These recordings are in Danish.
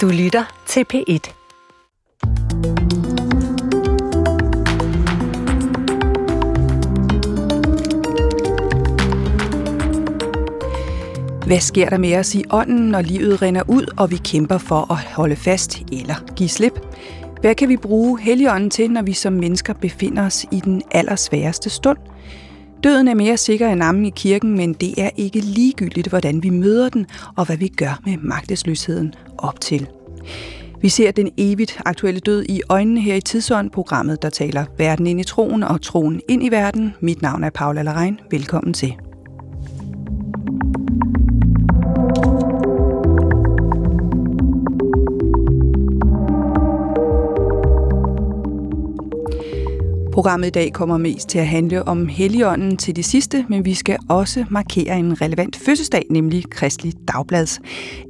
Du lytter til P1. Hvad sker der med os i ånden, når livet rinder ud, og vi kæmper for at holde fast eller give slip? Hvad kan vi bruge Helligånden til, når vi som mennesker befinder os i den allersværeste stund? Døden er mere sikker end ammen i kirken, men det er ikke ligegyldigt, hvordan vi møder den, og hvad vi gør med magtesløsheden op til. Vi ser den evigt aktuelle død i øjnene her i Tidsånd, programmet, der taler verden ind i troen og troen ind i verden. Mit navn er Paula Larein. Velkommen til. Programmet i dag kommer mest til at handle om Helligånden til det sidste, men vi skal også markere en relevant fødselsdag, nemlig Kristelig Dagblads.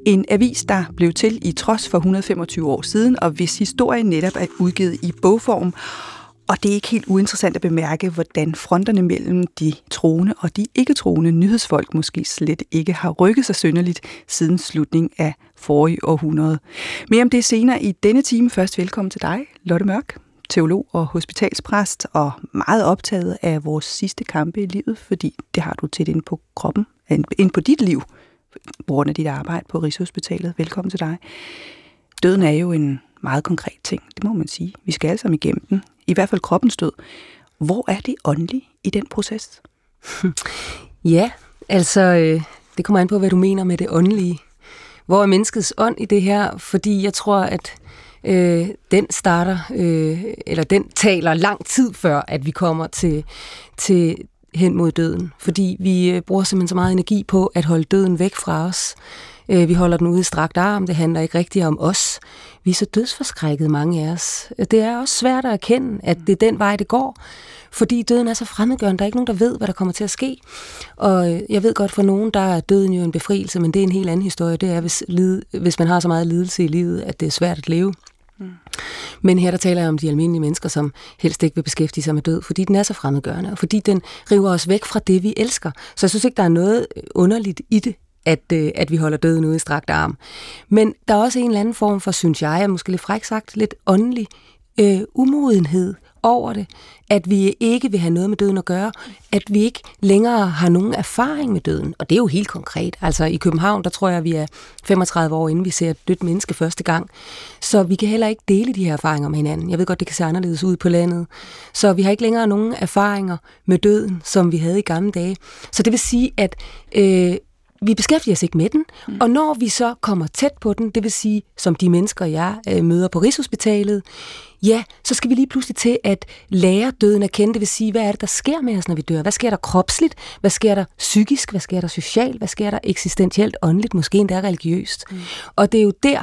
En avis, der blev til i trods for 125 år siden, og hvis historie netop er udgivet i bogform. Og det er ikke helt uinteressant at bemærke, hvordan fronterne mellem de troende og de ikke-troende nyhedsfolk måske slet ikke har rykket sig synderligt siden slutningen af forrige århundrede. Mere om det senere i denne time. Først velkommen til dig, Lotte Mørk teolog og hospitalspræst, og meget optaget af vores sidste kampe i livet, fordi det har du tæt ind på kroppen, ind på dit liv, på grund af dit arbejde på Rigshospitalet. Velkommen til dig. Døden er jo en meget konkret ting, det må man sige. Vi skal alle sammen igennem den. I hvert fald kroppens død. Hvor er det åndelige i den proces? Ja, altså øh, det kommer an på, hvad du mener med det åndelige. Hvor er menneskets ånd i det her? Fordi jeg tror, at øh, den starter, øh, eller den taler lang tid før, at vi kommer til, til hen mod døden. Fordi vi øh, bruger simpelthen så meget energi på at holde døden væk fra os. Øh, vi holder den ude i strakt arm, det handler ikke rigtigt om os. Vi er så dødsforskrækket, mange af os. Det er også svært at erkende, at det er den vej, det går. Fordi døden er så fremmedgørende. Der er ikke nogen, der ved, hvad der kommer til at ske. Og øh, jeg ved godt, for nogen, der er døden jo en befrielse, men det er en helt anden historie. Det er, hvis, hvis man har så meget lidelse i livet, at det er svært at leve. Mm. Men her der taler jeg om de almindelige mennesker, som helst ikke vil beskæftige sig med død, fordi den er så fremmedgørende, og fordi den river os væk fra det, vi elsker. Så jeg synes ikke, der er noget underligt i det, at, øh, at vi holder døden ude i strakt arm. Men der er også en eller anden form for, synes jeg, måske lidt fræk sagt, lidt åndelig øh, umodenhed over det, at vi ikke vil have noget med døden at gøre, at vi ikke længere har nogen erfaring med døden. Og det er jo helt konkret. Altså i København, der tror jeg, vi er 35 år, inden vi ser et dødt menneske første gang. Så vi kan heller ikke dele de her erfaringer med hinanden. Jeg ved godt, det kan se anderledes ud på landet. Så vi har ikke længere nogen erfaringer med døden, som vi havde i gamle dage. Så det vil sige, at øh, vi beskæftiger os ikke med den, mm. og når vi så kommer tæt på den, det vil sige, som de mennesker, jeg øh, møder på Rigshospitalet, ja, så skal vi lige pludselig til at lære døden at kende. Det vil sige, hvad er det, der sker med os, når vi dør? Hvad sker der kropsligt? Hvad sker der psykisk? Hvad sker der socialt? Hvad sker der eksistentielt, åndeligt, måske endda religiøst? Mm. Og det er jo der,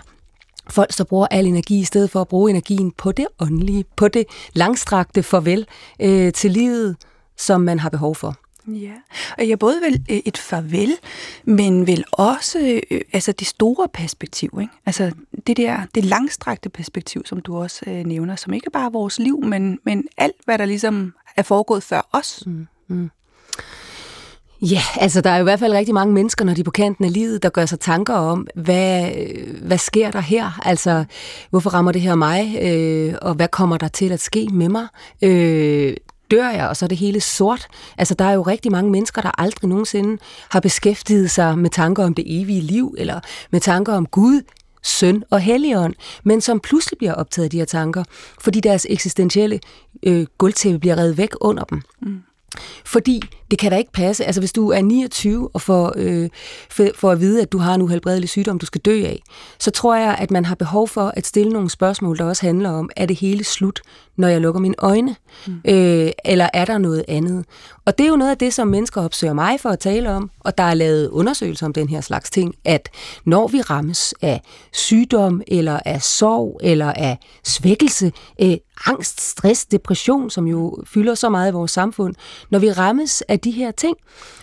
folk så bruger al energi, i stedet for at bruge energien på det åndelige, på det langstrakte farvel øh, til livet, som man har behov for. Ja, og jeg både vil øh, et farvel, men vel også øh, altså det store perspektiv, ikke? Altså det der det langstrakte perspektiv, som du også øh, nævner, som ikke bare er vores liv, men, men alt, hvad der ligesom er foregået før os. Mm, mm. Ja, altså der er i hvert fald rigtig mange mennesker, når de er på kanten af livet, der gør sig tanker om, hvad, øh, hvad sker der her? Altså, hvorfor rammer det her mig? Øh, og hvad kommer der til at ske med mig? Øh, dør jeg, og så er det hele sort. Altså, der er jo rigtig mange mennesker, der aldrig nogensinde har beskæftiget sig med tanker om det evige liv, eller med tanker om Gud, søn og helligånd, men som pludselig bliver optaget af de her tanker, fordi deres eksistentielle øh, guldtæppe bliver revet væk under dem. Mm. Fordi det kan da ikke passe. Altså hvis du er 29 og får, øh, for, for at vide, at du har en uhelbredelig sygdom, du skal dø af, så tror jeg, at man har behov for at stille nogle spørgsmål, der også handler om, er det hele slut, når jeg lukker mine øjne? Mm. Øh, eller er der noget andet? Og det er jo noget af det, som mennesker opsøger mig for at tale om, og der er lavet undersøgelser om den her slags ting, at når vi rammes af sygdom, eller af sorg, eller af svækkelse, øh, angst, stress, depression, som jo fylder så meget i vores samfund, når vi rammes af de her ting,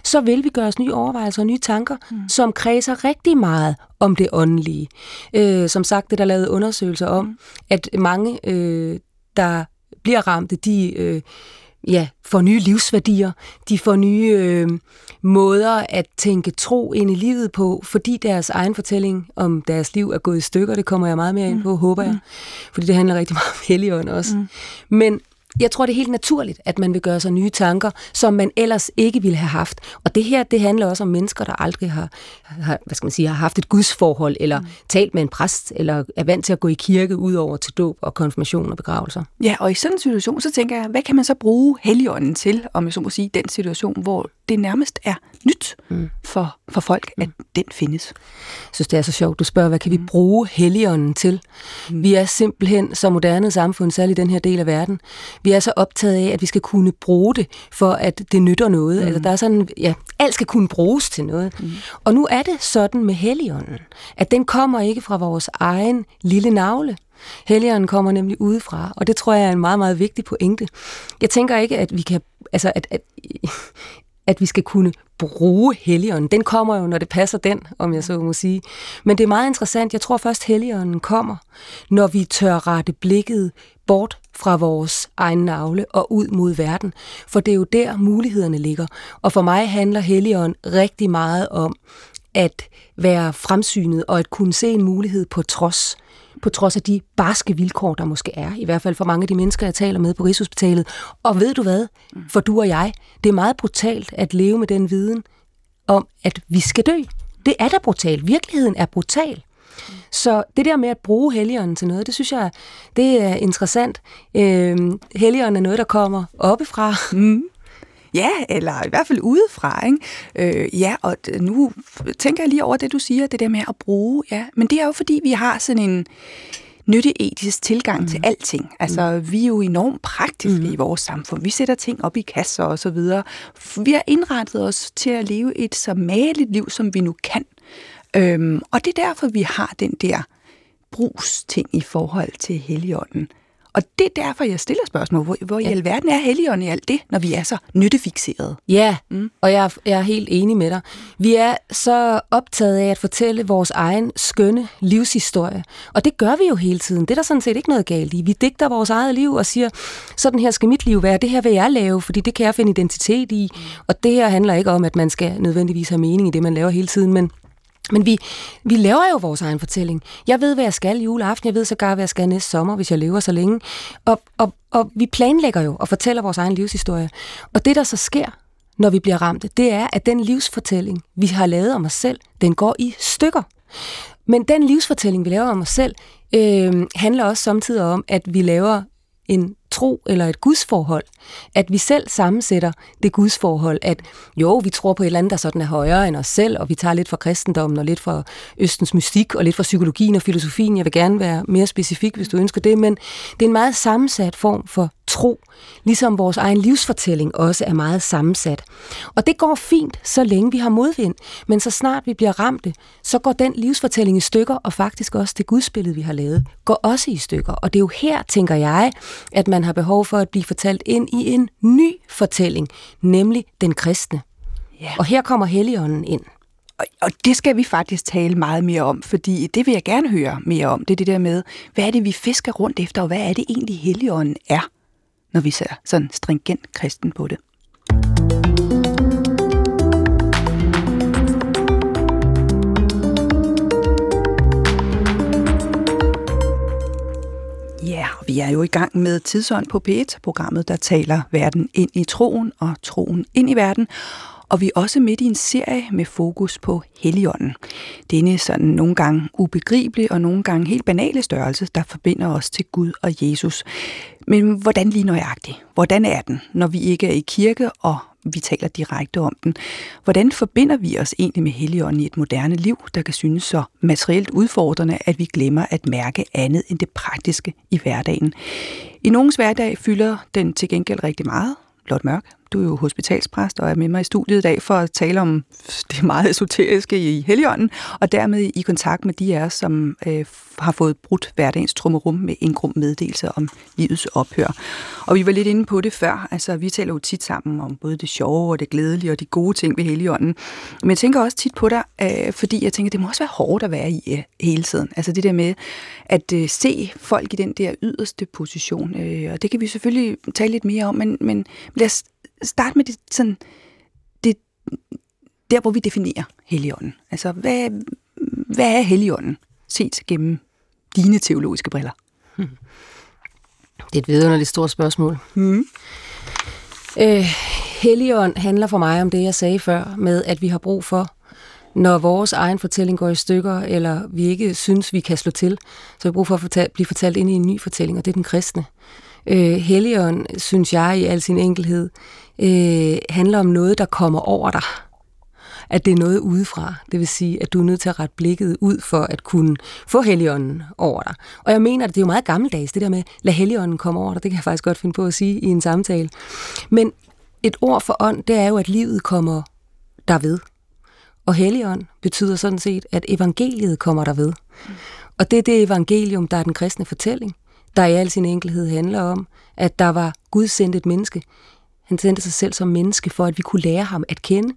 så vil vi gøre os nye overvejelser og nye tanker, mm. som kredser rigtig meget om det åndelige. Øh, som sagt, det der lavet undersøgelser om, mm. at mange, øh, der bliver ramte, de... Øh, ja, får nye livsværdier, de får nye øh, måder at tænke tro ind i livet på, fordi deres egen fortælling om deres liv er gået i stykker, det kommer jeg meget mere ind på, mm. håber jeg, mm. fordi det handler rigtig meget om Helligånd også. Mm. Men jeg tror, det er helt naturligt, at man vil gøre sig nye tanker, som man ellers ikke ville have haft. Og det her, det handler også om mennesker, der aldrig har, har hvad skal man sige, har haft et gudsforhold, eller mm. talt med en præst, eller er vant til at gå i kirke ud over til dåb og konfirmation og begravelser. Ja, og i sådan en situation, så tænker jeg, hvad kan man så bruge helligånden til, om jeg så må sige, den situation, hvor det nærmest er nyt mm. for, for folk, at mm. den findes. Jeg synes, det er så sjovt. Du spørger, hvad kan vi mm. bruge helligånden til? Mm. Vi er simpelthen så moderne samfund, særligt i den her del af verden. Vi er så optaget af, at vi skal kunne bruge det, for at det nytter noget. Mm. Altså, der er sådan, ja, alt skal kunne bruges til noget. Mm. Og nu er det sådan med helligånden, at den kommer ikke fra vores egen lille navle. Helligånden kommer nemlig udefra, og det tror jeg er en meget, meget vigtig pointe. Jeg tænker ikke, at vi kan, altså at, at, at vi skal kunne bruge Helligånden. Den kommer jo, når det passer den, om jeg så må sige. Men det er meget interessant. Jeg tror først, Helligånden kommer, når vi tør rette blikket bort fra vores egen navle og ud mod verden. For det er jo der, mulighederne ligger. Og for mig handler Helligånden rigtig meget om at være fremsynet og at kunne se en mulighed på trods på trods af de barske vilkår, der måske er, i hvert fald for mange af de mennesker, jeg taler med på Rigshospitalet. Og ved du hvad, for du og jeg, det er meget brutalt at leve med den viden om, at vi skal dø. Det er da brutalt. Virkeligheden er brutal. Så det der med at bruge helligånden til noget, det synes jeg, det er interessant. Øh, helligånden er noget, der kommer oppefra. Mm. Ja, eller i hvert fald udefra. Ikke? Øh, ja, og nu tænker jeg lige over det, du siger, det der med at bruge. Ja. Men det er jo fordi, vi har sådan en nytteetisk tilgang mm. til alting. Altså, mm. vi er jo enormt praktiske mm. i vores samfund. Vi sætter ting op i kasser og så videre. Vi har indrettet os til at leve et så maligt liv, som vi nu kan. Øhm, og det er derfor, vi har den der brugsting i forhold til Helligånden. Og det er derfor, jeg stiller spørgsmål. Hvor, hvor ja. i alverden er Helligånden i alt det, når vi er så nyttefixerede? Ja, mm. og jeg er, jeg er helt enig med dig. Vi er så optaget af at fortælle vores egen skønne livshistorie. Og det gør vi jo hele tiden. Det er der sådan set ikke noget galt i. Vi digter vores eget liv og siger, sådan her skal mit liv være, det her vil jeg lave, fordi det kan jeg finde identitet i. Og det her handler ikke om, at man skal nødvendigvis have mening i det, man laver hele tiden, men men vi, vi laver jo vores egen fortælling. Jeg ved, hvad jeg skal juleaften. Jeg ved sågar, hvad jeg skal næste sommer, hvis jeg lever så længe. Og, og, og vi planlægger jo og fortæller vores egen livshistorie. Og det, der så sker, når vi bliver ramt, det er, at den livsfortælling, vi har lavet om os selv, den går i stykker. Men den livsfortælling, vi laver om os selv, øh, handler også samtidig om, at vi laver en tro eller et gudsforhold. At vi selv sammensætter det gudsforhold, at jo, vi tror på et eller andet, der sådan er højere end os selv, og vi tager lidt fra kristendommen og lidt fra Østens mystik og lidt fra psykologien og filosofien. Jeg vil gerne være mere specifik, hvis du ønsker det, men det er en meget sammensat form for tro, ligesom vores egen livsfortælling også er meget sammensat. Og det går fint, så længe vi har modvind, men så snart vi bliver ramte, så går den livsfortælling i stykker, og faktisk også det gudsbillede, vi har lavet, går også i stykker. Og det er jo her, tænker jeg, at man har behov for at blive fortalt ind i en ny fortælling, nemlig den kristne. Ja. Og her kommer Helligånden ind. Og, og det skal vi faktisk tale meget mere om, fordi det vil jeg gerne høre mere om. Det er det der med, hvad er det, vi fisker rundt efter, og hvad er det egentlig Helligånden er? Når vi ser sådan stringent kristen på det. Ja, vi er jo i gang med Tidsånd på P1, programmet, der taler verden ind i troen og troen ind i verden. Og vi er også midt i en serie med fokus på Helligånden. Denne sådan nogle gange ubegribelige og nogle gange helt banale størrelse, der forbinder os til Gud og Jesus. Men hvordan lige nøjagtigt? Hvordan er den, når vi ikke er i kirke, og vi taler direkte om den? Hvordan forbinder vi os egentlig med Helligånden i et moderne liv, der kan synes så materielt udfordrende, at vi glemmer at mærke andet end det praktiske i hverdagen? I nogens hverdag fylder den til gengæld rigtig meget, Blot Mørk, du er jo hospitalspræst og er med mig i studiet i dag for at tale om det meget esoteriske i heligånden, og dermed i kontakt med de af os, som øh, har fået brudt hverdagens trummerum med en grum meddelelse om livets ophør. Og vi var lidt inde på det før, altså vi taler jo tit sammen om både det sjove og det glædelige og de gode ting ved heligånden, Men jeg tænker også tit på dig, øh, fordi jeg tænker, det må også være hårdt at være i øh, hele tiden. Altså det der med at øh, se folk i den der yderste position, øh, og det kan vi selvfølgelig tale lidt mere om, men, men lad os starte med det sådan, det, der hvor vi definerer Helligånden. Altså hvad, hvad er Helligånden set gennem dine teologiske briller? Hmm. Det er et vidunderligt stort spørgsmål. Hmm. Øh, Helligånd handler for mig om det, jeg sagde før, med at vi har brug for, når vores egen fortælling går i stykker, eller vi ikke synes, vi kan slå til, så har vi brug for at fortælle, blive fortalt ind i en ny fortælling, og det er den kristne. Øh, Helligånd, synes jeg i al sin enkelhed, øh, handler om noget, der kommer over dig at det er noget udefra. Det vil sige, at du er nødt til at rette blikket ud for at kunne få Helligånden over dig. Og jeg mener, at det er jo meget gammeldags, det der med, lad Helligånden komme over dig. Det kan jeg faktisk godt finde på at sige i en samtale. Men et ord for ånd, det er jo, at livet kommer derved. Og Helligånd betyder sådan set, at evangeliet kommer derved. Og det er det evangelium, der er den kristne fortælling, der i al sin enkelhed handler om, at der var Gud sendt et menneske. Han sendte sig selv som menneske, for at vi kunne lære ham at kende.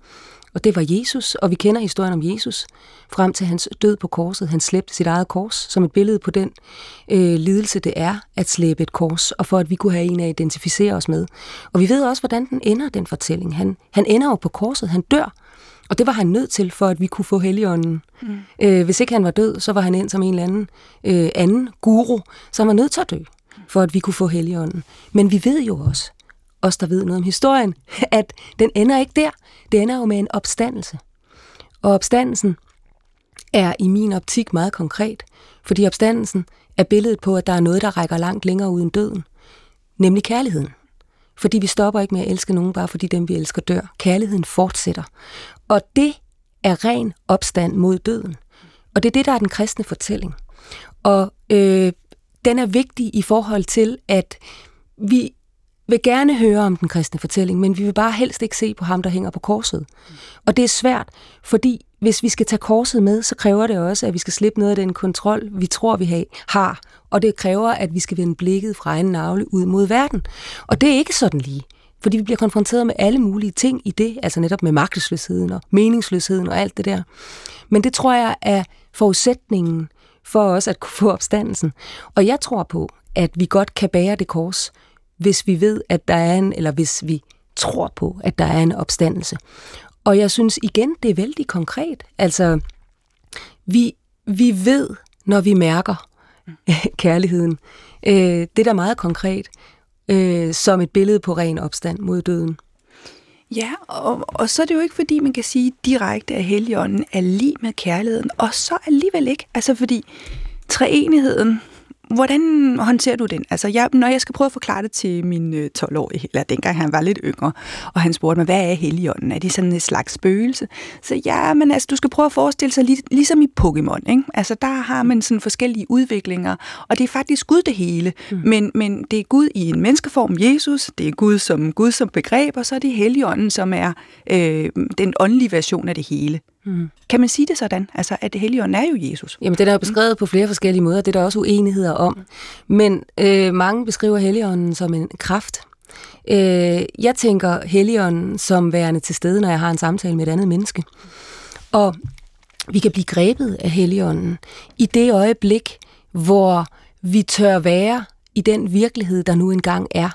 Og det var Jesus, og vi kender historien om Jesus, frem til hans død på korset. Han slæbte sit eget kors som et billede på den øh, lidelse, det er at slæbe et kors, og for at vi kunne have en at identificere os med. Og vi ved også, hvordan den ender, den fortælling. Han, han ender jo på korset, han dør, og det var han nødt til, for at vi kunne få Helligånden. Mm. Øh, hvis ikke han var død, så var han ind som en eller anden øh, anden guru, som var nødt til at dø, for at vi kunne få Helligånden. Men vi ved jo også, os der ved noget om historien, at den ender ikke der. Det ender jo med en opstandelse. Og opstandelsen er i min optik meget konkret, fordi opstandelsen er billedet på, at der er noget, der rækker langt længere uden døden, nemlig kærligheden. Fordi vi stopper ikke med at elske nogen, bare fordi dem, vi elsker, dør. Kærligheden fortsætter. Og det er ren opstand mod døden. Og det er det, der er den kristne fortælling. Og øh, den er vigtig i forhold til, at vi vil gerne høre om den kristne fortælling, men vi vil bare helst ikke se på ham, der hænger på korset. Og det er svært, fordi hvis vi skal tage korset med, så kræver det også, at vi skal slippe noget af den kontrol, vi tror, vi har. Og det kræver, at vi skal vende blikket fra en navle ud mod verden. Og det er ikke sådan lige. Fordi vi bliver konfronteret med alle mulige ting i det, altså netop med magtesløsheden og meningsløsheden og alt det der. Men det tror jeg er forudsætningen for os at kunne få opstandelsen. Og jeg tror på, at vi godt kan bære det kors, hvis vi ved, at der er en, eller hvis vi tror på, at der er en opstandelse. Og jeg synes igen, det er vældig konkret. Altså, vi, vi ved, når vi mærker kærligheden. Øh, det er da meget konkret, øh, som et billede på ren opstand mod døden. Ja, og, og så er det jo ikke, fordi man kan sige direkte, at Helligånden er lige med kærligheden, og så alligevel ikke. Altså fordi treenigheden, Hvordan håndterer du den? Altså, jeg, når jeg skal prøve at forklare det til min 12-årige, eller dengang han var lidt yngre, og han spurgte mig, hvad er Helligånden? Er det sådan et slags spøgelse? Så ja, men altså, du skal prøve at forestille sig, lig, ligesom i Pokémon, ikke? Altså, der har man sådan forskellige udviklinger, og det er faktisk Gud det hele, mm. men, men det er Gud i en menneskeform, Jesus, det er Gud som, Gud som begreb, og så er det Helligånden, som er øh, den åndelige version af det hele. Mm. Kan man sige det sådan, altså at Helligånden er jo Jesus? Jamen, det er jo beskrevet mm. på flere forskellige måder, det er der også uenigheder om. Men øh, mange beskriver Helligånden som en kraft. Øh, jeg tænker Helligånden som værende til stede, når jeg har en samtale med et andet menneske. Og vi kan blive grebet af Helligånden i det øjeblik, hvor vi tør være i den virkelighed, der nu engang er.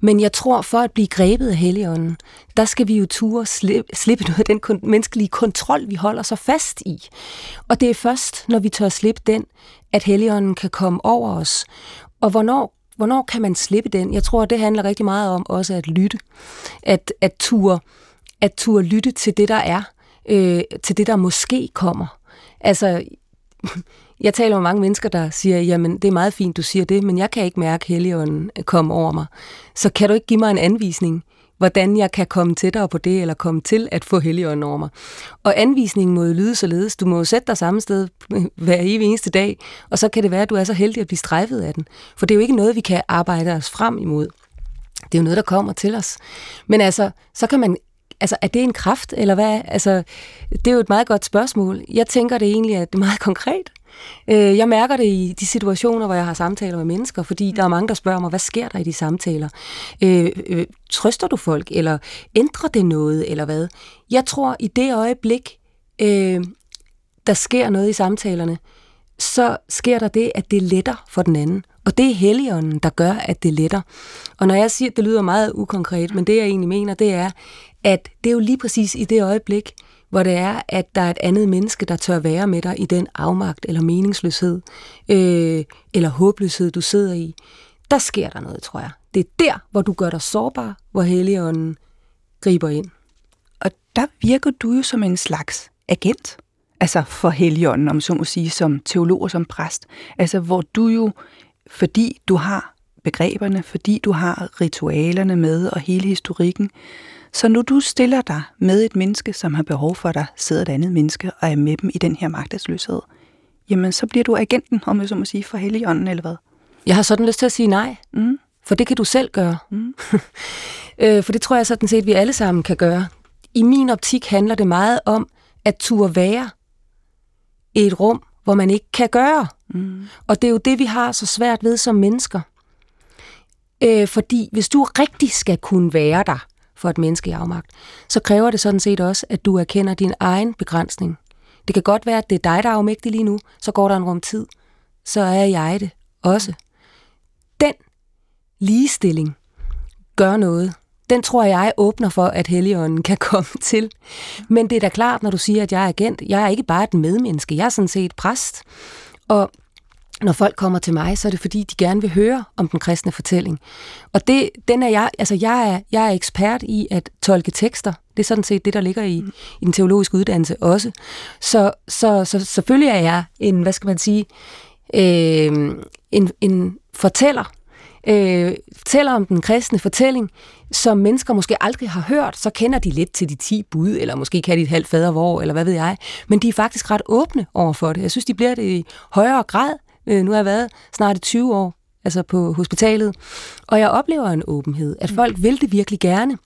Men jeg tror, for at blive grebet af Helligånden, der skal vi jo ture slippe, slippe noget af den kon- menneskelige kontrol, vi holder så fast i. Og det er først, når vi tør slippe den, at Helligånden kan komme over os. Og hvornår, hvornår kan man slippe den? Jeg tror, det handler rigtig meget om også at lytte. At, at ture, at ture lytte til det, der er. Øh, til det, der måske kommer. Altså, jeg taler med mange mennesker, der siger, jamen det er meget fint, du siger det, men jeg kan ikke mærke Helligånden øh, komme over mig. Så kan du ikke give mig en anvisning, hvordan jeg kan komme tættere på det, eller komme til at få Helligånden over mig. Og anvisningen må jo lyde således. Du må jo sætte dig samme sted øh, hver evig eneste dag, og så kan det være, at du er så heldig at blive strejfet af den. For det er jo ikke noget, vi kan arbejde os frem imod. Det er jo noget, der kommer til os. Men altså, så kan man altså, er det en kraft, eller hvad? Altså, det er jo et meget godt spørgsmål. Jeg tænker det egentlig, at det er meget konkret. Øh, jeg mærker det i de situationer, hvor jeg har samtaler med mennesker, fordi der er mange, der spørger mig, hvad sker der i de samtaler? Øh, øh, trøster du folk, eller ændrer det noget, eller hvad? Jeg tror, i det øjeblik, øh, der sker noget i samtalerne, så sker der det, at det letter for den anden. Og det er heligånden, der gør, at det letter. Og når jeg siger, at det lyder meget ukonkret, men det jeg egentlig mener, det er, at det er jo lige præcis i det øjeblik, hvor det er, at der er et andet menneske, der tør være med dig i den afmagt eller meningsløshed øh, eller håbløshed, du sidder i, der sker der noget, tror jeg. Det er der, hvor du gør dig sårbar, hvor Helligånden griber ind. Og der virker du jo som en slags agent, altså for Helligånden, om så må sige, som teolog og som præst. Altså hvor du jo, fordi du har begreberne, fordi du har ritualerne med og hele historikken, så når du stiller dig med et menneske, som har behov for dig, sidder et andet menneske og er med dem i den her magtesløshed, jamen så bliver du agenten, om jeg så må sige, for Helligånden, eller hvad? Jeg har sådan lyst til at sige nej, mm. for det kan du selv gøre. Mm. øh, for det tror jeg sådan set, vi alle sammen kan gøre. I min optik handler det meget om at turde være i et rum, hvor man ikke kan gøre. Mm. Og det er jo det, vi har så svært ved som mennesker. Øh, fordi hvis du rigtig skal kunne være der, for et menneske i afmagt, så kræver det sådan set også, at du erkender din egen begrænsning. Det kan godt være, at det er dig, der er afmægtig lige nu, så går der en rum tid, så er jeg det også. Den ligestilling gør noget. Den tror jeg åbner for, at Helligånden kan komme til. Men det er da klart, når du siger, at jeg er agent. Jeg er ikke bare et medmenneske. Jeg er sådan set præst. Og når folk kommer til mig, så er det fordi, de gerne vil høre om den kristne fortælling. Og det, den er jeg, altså jeg er, jeg er ekspert i at tolke tekster. Det er sådan set det, der ligger i, mm. i den teologiske uddannelse også. Så, så, så selvfølgelig er jeg en, hvad skal man sige, øh, en, en fortæller, øh, fortæller om den kristne fortælling, som mennesker måske aldrig har hørt, så kender de lidt til de 10 bud, eller måske kan de et halvt fadervor, eller hvad ved jeg. Men de er faktisk ret åbne over for det. Jeg synes, de bliver det i højere grad, Øh, nu har jeg været snart 20 år altså på hospitalet, og jeg oplever en åbenhed, at folk vil det virkelig gerne,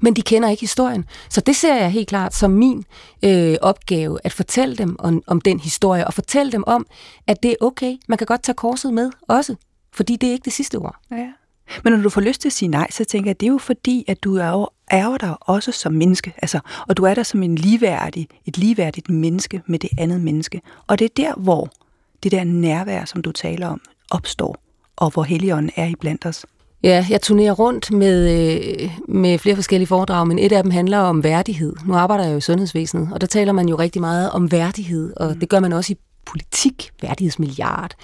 men de kender ikke historien. Så det ser jeg helt klart som min øh, opgave, at fortælle dem om, om den historie, og fortælle dem om, at det er okay, man kan godt tage korset med også, fordi det er ikke det sidste ord. Ja. Men når du får lyst til at sige nej, så tænker jeg, at det er jo fordi, at du er jo er der også som menneske, altså, og du er der som en ligeværdig, et ligeværdigt menneske med det andet menneske. Og det er der, hvor det der nærvær, som du taler om, opstår, og hvor Helligånden er i blandt os. Ja, jeg turnerer rundt med, øh, med flere forskellige foredrag, men et af dem handler om værdighed. Nu arbejder jeg jo i sundhedsvæsenet, og der taler man jo rigtig meget om værdighed, og mm. det gør man også i politik, værdighedsmilliard,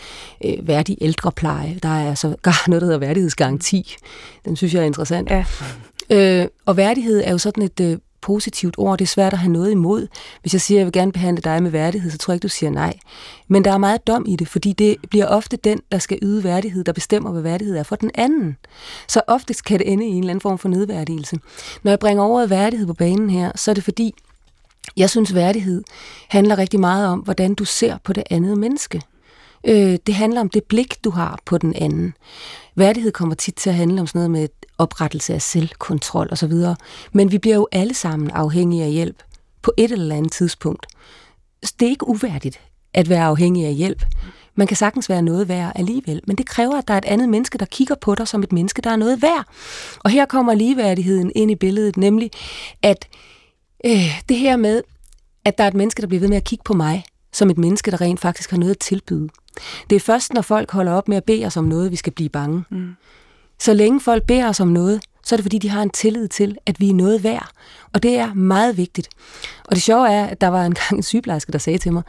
øh, værdig ældrepleje. Der er så gar noget, der hedder værdighedsgaranti. Den synes jeg er interessant. Ja. Øh, og værdighed er jo sådan et øh, positivt ord. Det er svært at have noget imod. Hvis jeg siger, at jeg vil gerne behandle dig med værdighed, så tror jeg ikke, du siger nej. Men der er meget dom i det, fordi det bliver ofte den, der skal yde værdighed, der bestemmer, hvad værdighed er for den anden. Så ofte kan det ende i en eller anden form for nedværdigelse. Når jeg bringer ordet værdighed på banen her, så er det fordi, jeg synes, værdighed handler rigtig meget om, hvordan du ser på det andet menneske. Øh, det handler om det blik, du har på den anden. Værdighed kommer tit til at handle om sådan noget med oprettelse af selvkontrol osv. Men vi bliver jo alle sammen afhængige af hjælp på et eller andet tidspunkt. Det er ikke uværdigt at være afhængig af hjælp. Man kan sagtens være noget værd alligevel, men det kræver, at der er et andet menneske, der kigger på dig som et menneske, der er noget værd. Og her kommer ligeværdigheden ind i billedet, nemlig at øh, det her med, at der er et menneske, der bliver ved med at kigge på mig, som et menneske, der rent faktisk har noget at tilbyde. Det er først, når folk holder op med at bede os om noget, vi skal blive bange. Mm. Så længe folk beder os om noget, så er det fordi, de har en tillid til, at vi er noget værd. Og det er meget vigtigt. Og det sjove er, at der var en gang en sygeplejerske, der sagde til mig,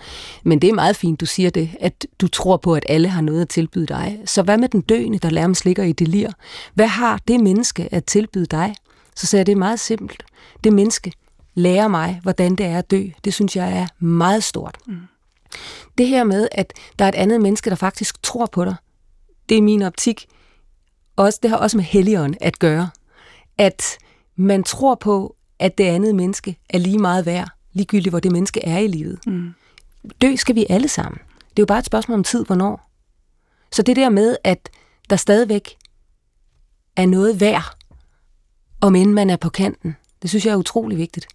men det er meget fint, du siger det, at du tror på, at alle har noget at tilbyde dig. Så hvad med den døende, der nærmest ligger i delir? Hvad har det menneske at tilbyde dig? Så sagde jeg, det er meget simpelt. Det menneske lærer mig, hvordan det er at dø. Det synes jeg er meget stort. Mm. Det her med, at der er et andet menneske, der faktisk tror på dig, det er min optik. Også, det har også med helligånd at gøre. At man tror på, at det andet menneske er lige meget værd, ligegyldigt hvor det menneske er i livet. Mm. Dø skal vi alle sammen. Det er jo bare et spørgsmål om tid, hvornår. Så det der med, at der stadigvæk er noget værd, om end man er på kanten. Det synes jeg er utrolig vigtigt.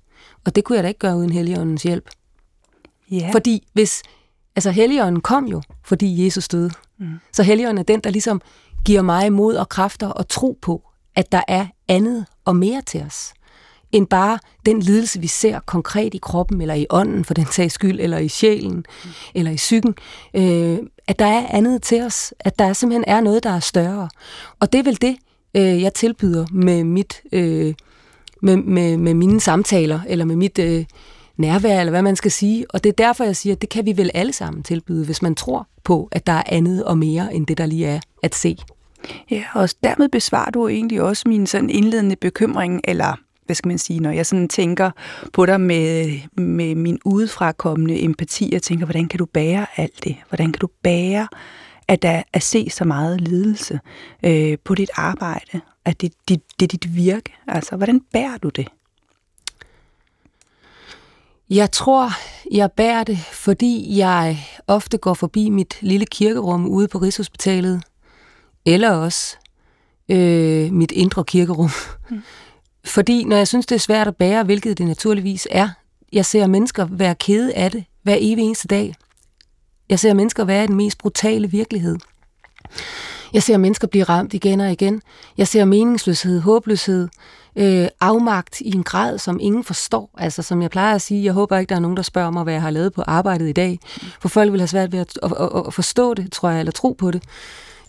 Og det kunne jeg da ikke gøre uden Helligåndens hjælp. Ja. Fordi hvis, altså Helligånden kom jo, fordi Jesus døde. Mm. Så Helligånden er den, der ligesom giver mig mod og kræfter og tro på, at der er andet og mere til os, end bare den lidelse, vi ser konkret i kroppen, eller i ånden for den sags skyld, eller i sjælen, mm. eller i psyken. Øh, at der er andet til os, at der simpelthen er noget, der er større. Og det er vel det, øh, jeg tilbyder med mit... Øh, med, med, med mine samtaler, eller med mit øh, nærvær, eller hvad man skal sige. Og det er derfor, jeg siger, at det kan vi vel alle sammen tilbyde, hvis man tror på, at der er andet og mere, end det, der lige er at se. Ja, og dermed besvarer du egentlig også min sådan indledende bekymring, eller hvad skal man sige, når jeg sådan tænker på dig med, med min udefrakommende empati, jeg tænker, hvordan kan du bære alt det? Hvordan kan du bære at der at se så meget lidelse øh, på dit arbejde, at det, det, det er dit virke? Altså, hvordan bærer du det? Jeg tror, jeg bærer det, fordi jeg ofte går forbi mit lille kirkerum ude på Rigshospitalet, eller også øh, mit indre kirkerum. Mm. Fordi når jeg synes, det er svært at bære, hvilket det naturligvis er, jeg ser mennesker være kede af det hver evig eneste dag. Jeg ser mennesker være i den mest brutale virkelighed. Jeg ser mennesker blive ramt igen og igen. Jeg ser meningsløshed, håbløshed, øh, afmagt i en grad, som ingen forstår. Altså, som jeg plejer at sige, jeg håber ikke, der er nogen, der spørger mig, hvad jeg har lavet på arbejdet i dag. For folk vil have svært ved at, at, at, at forstå det, tror jeg, eller tro på det.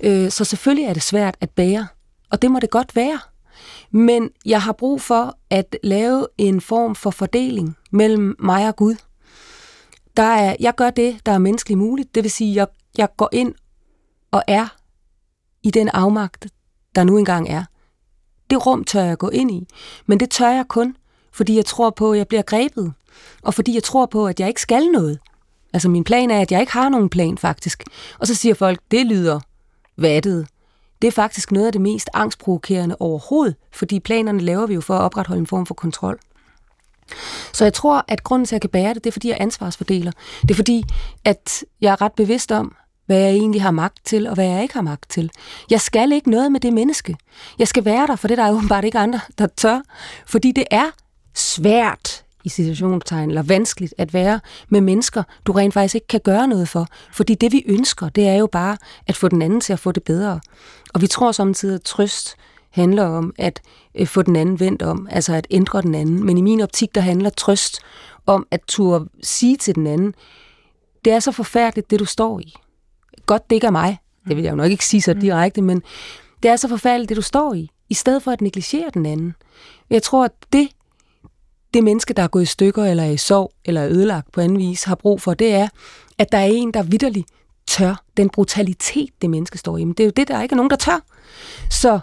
Øh, så selvfølgelig er det svært at bære, og det må det godt være. Men jeg har brug for at lave en form for fordeling mellem mig og Gud. Der er, jeg gør det, der er menneskeligt muligt. Det vil sige, jeg, jeg går ind og er i den afmagt, der nu engang er. Det rum tør jeg gå ind i, men det tør jeg kun, fordi jeg tror på, at jeg bliver grebet, og fordi jeg tror på, at jeg ikke skal noget. Altså min plan er, at jeg ikke har nogen plan faktisk. Og så siger folk, det lyder vattede. Det er faktisk noget af det mest angstprovokerende overhovedet, fordi planerne laver vi jo for at opretholde en form for kontrol. Så jeg tror, at grunden til, at jeg kan bære det, det er, fordi jeg ansvarsfordeler. Det er fordi, at jeg er ret bevidst om, hvad jeg egentlig har magt til, og hvad jeg ikke har magt til. Jeg skal ikke noget med det menneske. Jeg skal være der, for det der er åbenbart ikke andre, der tør. Fordi det er svært i situationstegn, eller vanskeligt at være med mennesker, du rent faktisk ikke kan gøre noget for. Fordi det vi ønsker, det er jo bare at få den anden til at få det bedre. Og vi tror samtidig, at trøst handler om at øh, få den anden vendt om, altså at ændre den anden. Men i min optik, der handler trøst om at turde sige til den anden, det er så forfærdeligt, det du står i. Godt, det ikke er mig. Det vil jeg jo nok ikke sige så mm. direkte, men det er så forfærdeligt, det du står i, i stedet for at negligere den anden. Jeg tror, at det, det menneske, der er gået i stykker, eller er i sorg, eller er ødelagt på anden vis, har brug for, det er, at der er en, der vidderligt tør den brutalitet, det menneske står i. Men det er jo det, der ikke er nogen, der tør. Så,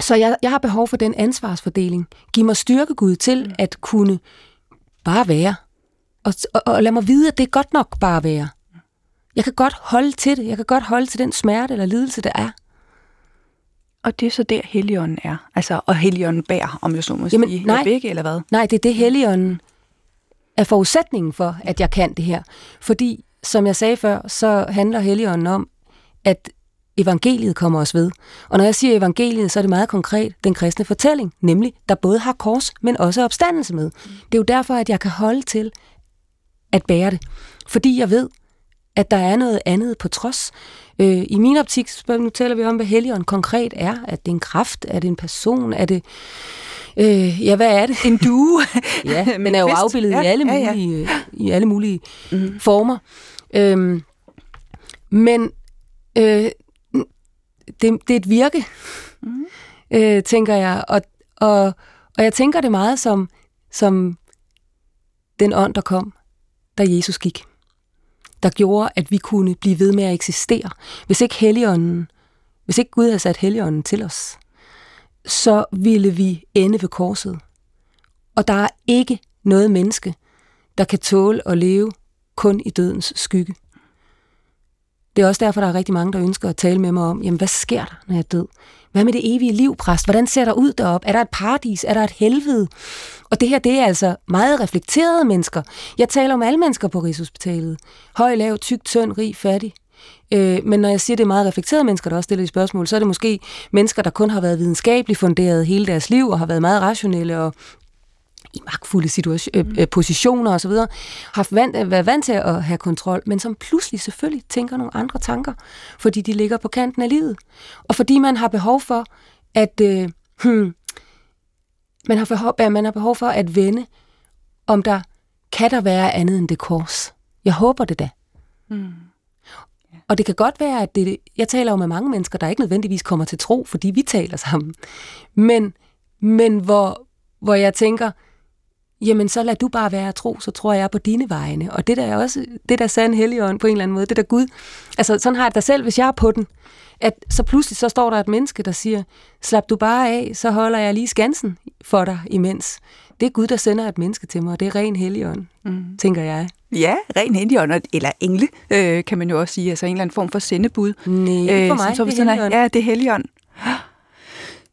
så jeg, jeg har behov for den ansvarsfordeling. Giv mig styrke, Gud, til mm. at kunne bare være. Og, og, og lad mig vide, at det er godt nok bare at være. Jeg kan godt holde til det. Jeg kan godt holde til den smerte eller lidelse, der er. Og det er så der, Helligånden er. Altså, og Helligånden bærer, om jeg så må Jamen, sige. Nej, begge, eller hvad? Nej, det er det, Helligånden er forudsætningen for, at jeg kan det her. Fordi, som jeg sagde før, så handler Helligånden om, at evangeliet kommer os ved. Og når jeg siger evangeliet, så er det meget konkret den kristne fortælling, nemlig, der både har kors, men også opstandelse med. Det er jo derfor, at jeg kan holde til at bære det. Fordi jeg ved, at der er noget andet på trods. Øh, I min optik, nu taler vi om, hvad Helligånden konkret er. At det er en kraft? Er det en person? Er det... Øh, ja, hvad er det? En due. ja, men er jo afbildet ja, i alle mulige, ja, ja. i alle mulige mm. former. Øhm, men øh, det, det er et virke, mm. øh, tænker jeg. Og, og, og jeg tænker det meget som, som den ånd, der kom, da Jesus gik der gjorde, at vi kunne blive ved med at eksistere. Hvis ikke Helligånden, hvis ikke Gud havde sat Helligånden til os, så ville vi ende ved korset. Og der er ikke noget menneske, der kan tåle at leve kun i dødens skygge. Det er også derfor, der er rigtig mange, der ønsker at tale med mig om, jamen hvad sker der, når jeg er død? Hvad med det evige liv, præst? Hvordan ser der ud deroppe? Er der et paradis? Er der et helvede? Og det her, det er altså meget reflekterede mennesker. Jeg taler om alle mennesker på Rigshospitalet. Høj, lav, tyk, tynd, rig, fattig. Øh, men når jeg siger, det er meget reflekterede mennesker, der også stiller de spørgsmål, så er det måske mennesker, der kun har været videnskabeligt funderet hele deres liv og har været meget rationelle og i magtfulde situation, øh, øh, positioner osv., har vant, været vant til at have kontrol, men som pludselig selvfølgelig tænker nogle andre tanker, fordi de ligger på kanten af livet. Og fordi man har behov for at... Øh, hmm, man, har behov, man har behov for at vende, om der kan der være andet end det kors. Jeg håber det da. Mm. Og det kan godt være, at det, jeg taler jo med mange mennesker, der ikke nødvendigvis kommer til tro, fordi vi taler sammen. Men, men hvor, hvor jeg tænker, jamen så lad du bare være tro, så tror jeg på dine vegne. Og det der er også, det der sand helligånd på en eller anden måde, det der Gud. Altså sådan har jeg det selv, hvis jeg er på den. At så pludselig så står der et menneske, der siger, slap du bare af, så holder jeg lige skansen for dig imens. Det er Gud, der sender et menneske til mig, og det er ren helligånd, mm. tænker jeg. Ja, ren helligånd, eller engle, øh, kan man jo også sige. Altså en eller anden form for sendebud. Nej, for øh, mig, det er helligånd. Ja, det er helligånd.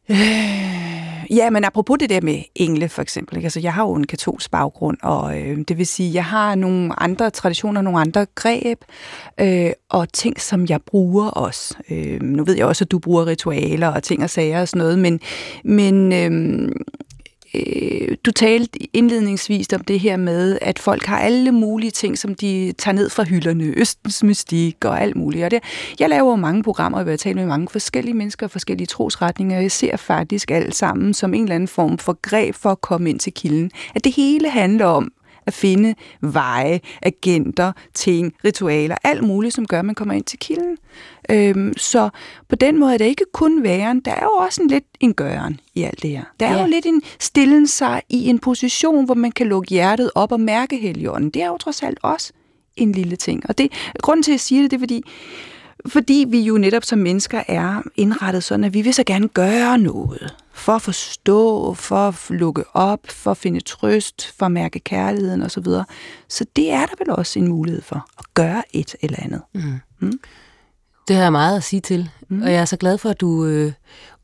Øh, Ja, men apropos det der med engle for eksempel, ikke? altså jeg har jo en katolsk baggrund, og øh, det vil sige, jeg har nogle andre traditioner, nogle andre greb, øh, og ting, som jeg bruger også. Øh, nu ved jeg også, at du bruger ritualer og ting og sager og sådan noget, men, men øh, øh, du talte indledningsvis om det her med, at folk har alle mulige ting, som de tager ned fra hylderne, Østens mystik og alt muligt. Og det, jeg laver jo mange programmer, hvor jeg taler med mange forskellige mennesker og forskellige trosretninger, og jeg ser faktisk alt sammen som en eller anden form for greb for at komme ind til kilden. At det hele handler om at finde veje, agenter, ting, ritualer, alt muligt, som gør, at man kommer ind til kilden. Øhm, så på den måde er det ikke kun væren, der er jo også en lidt en gøren i alt det her. Der er ja. jo lidt en stillen sig i en position, hvor man kan lukke hjertet op og mærke heligånden. Det er jo trods alt også en lille ting. Og det, grunden til, at jeg siger det, det er fordi, fordi vi jo netop som mennesker er indrettet sådan, at vi vil så gerne gøre noget. For at forstå, for at lukke op, for at finde trøst, for at mærke kærligheden osv. Så, så det er der vel også en mulighed for, at gøre et eller andet. Mm. Mm. Det har jeg meget at sige til, mm. og jeg er så glad for, at du øh,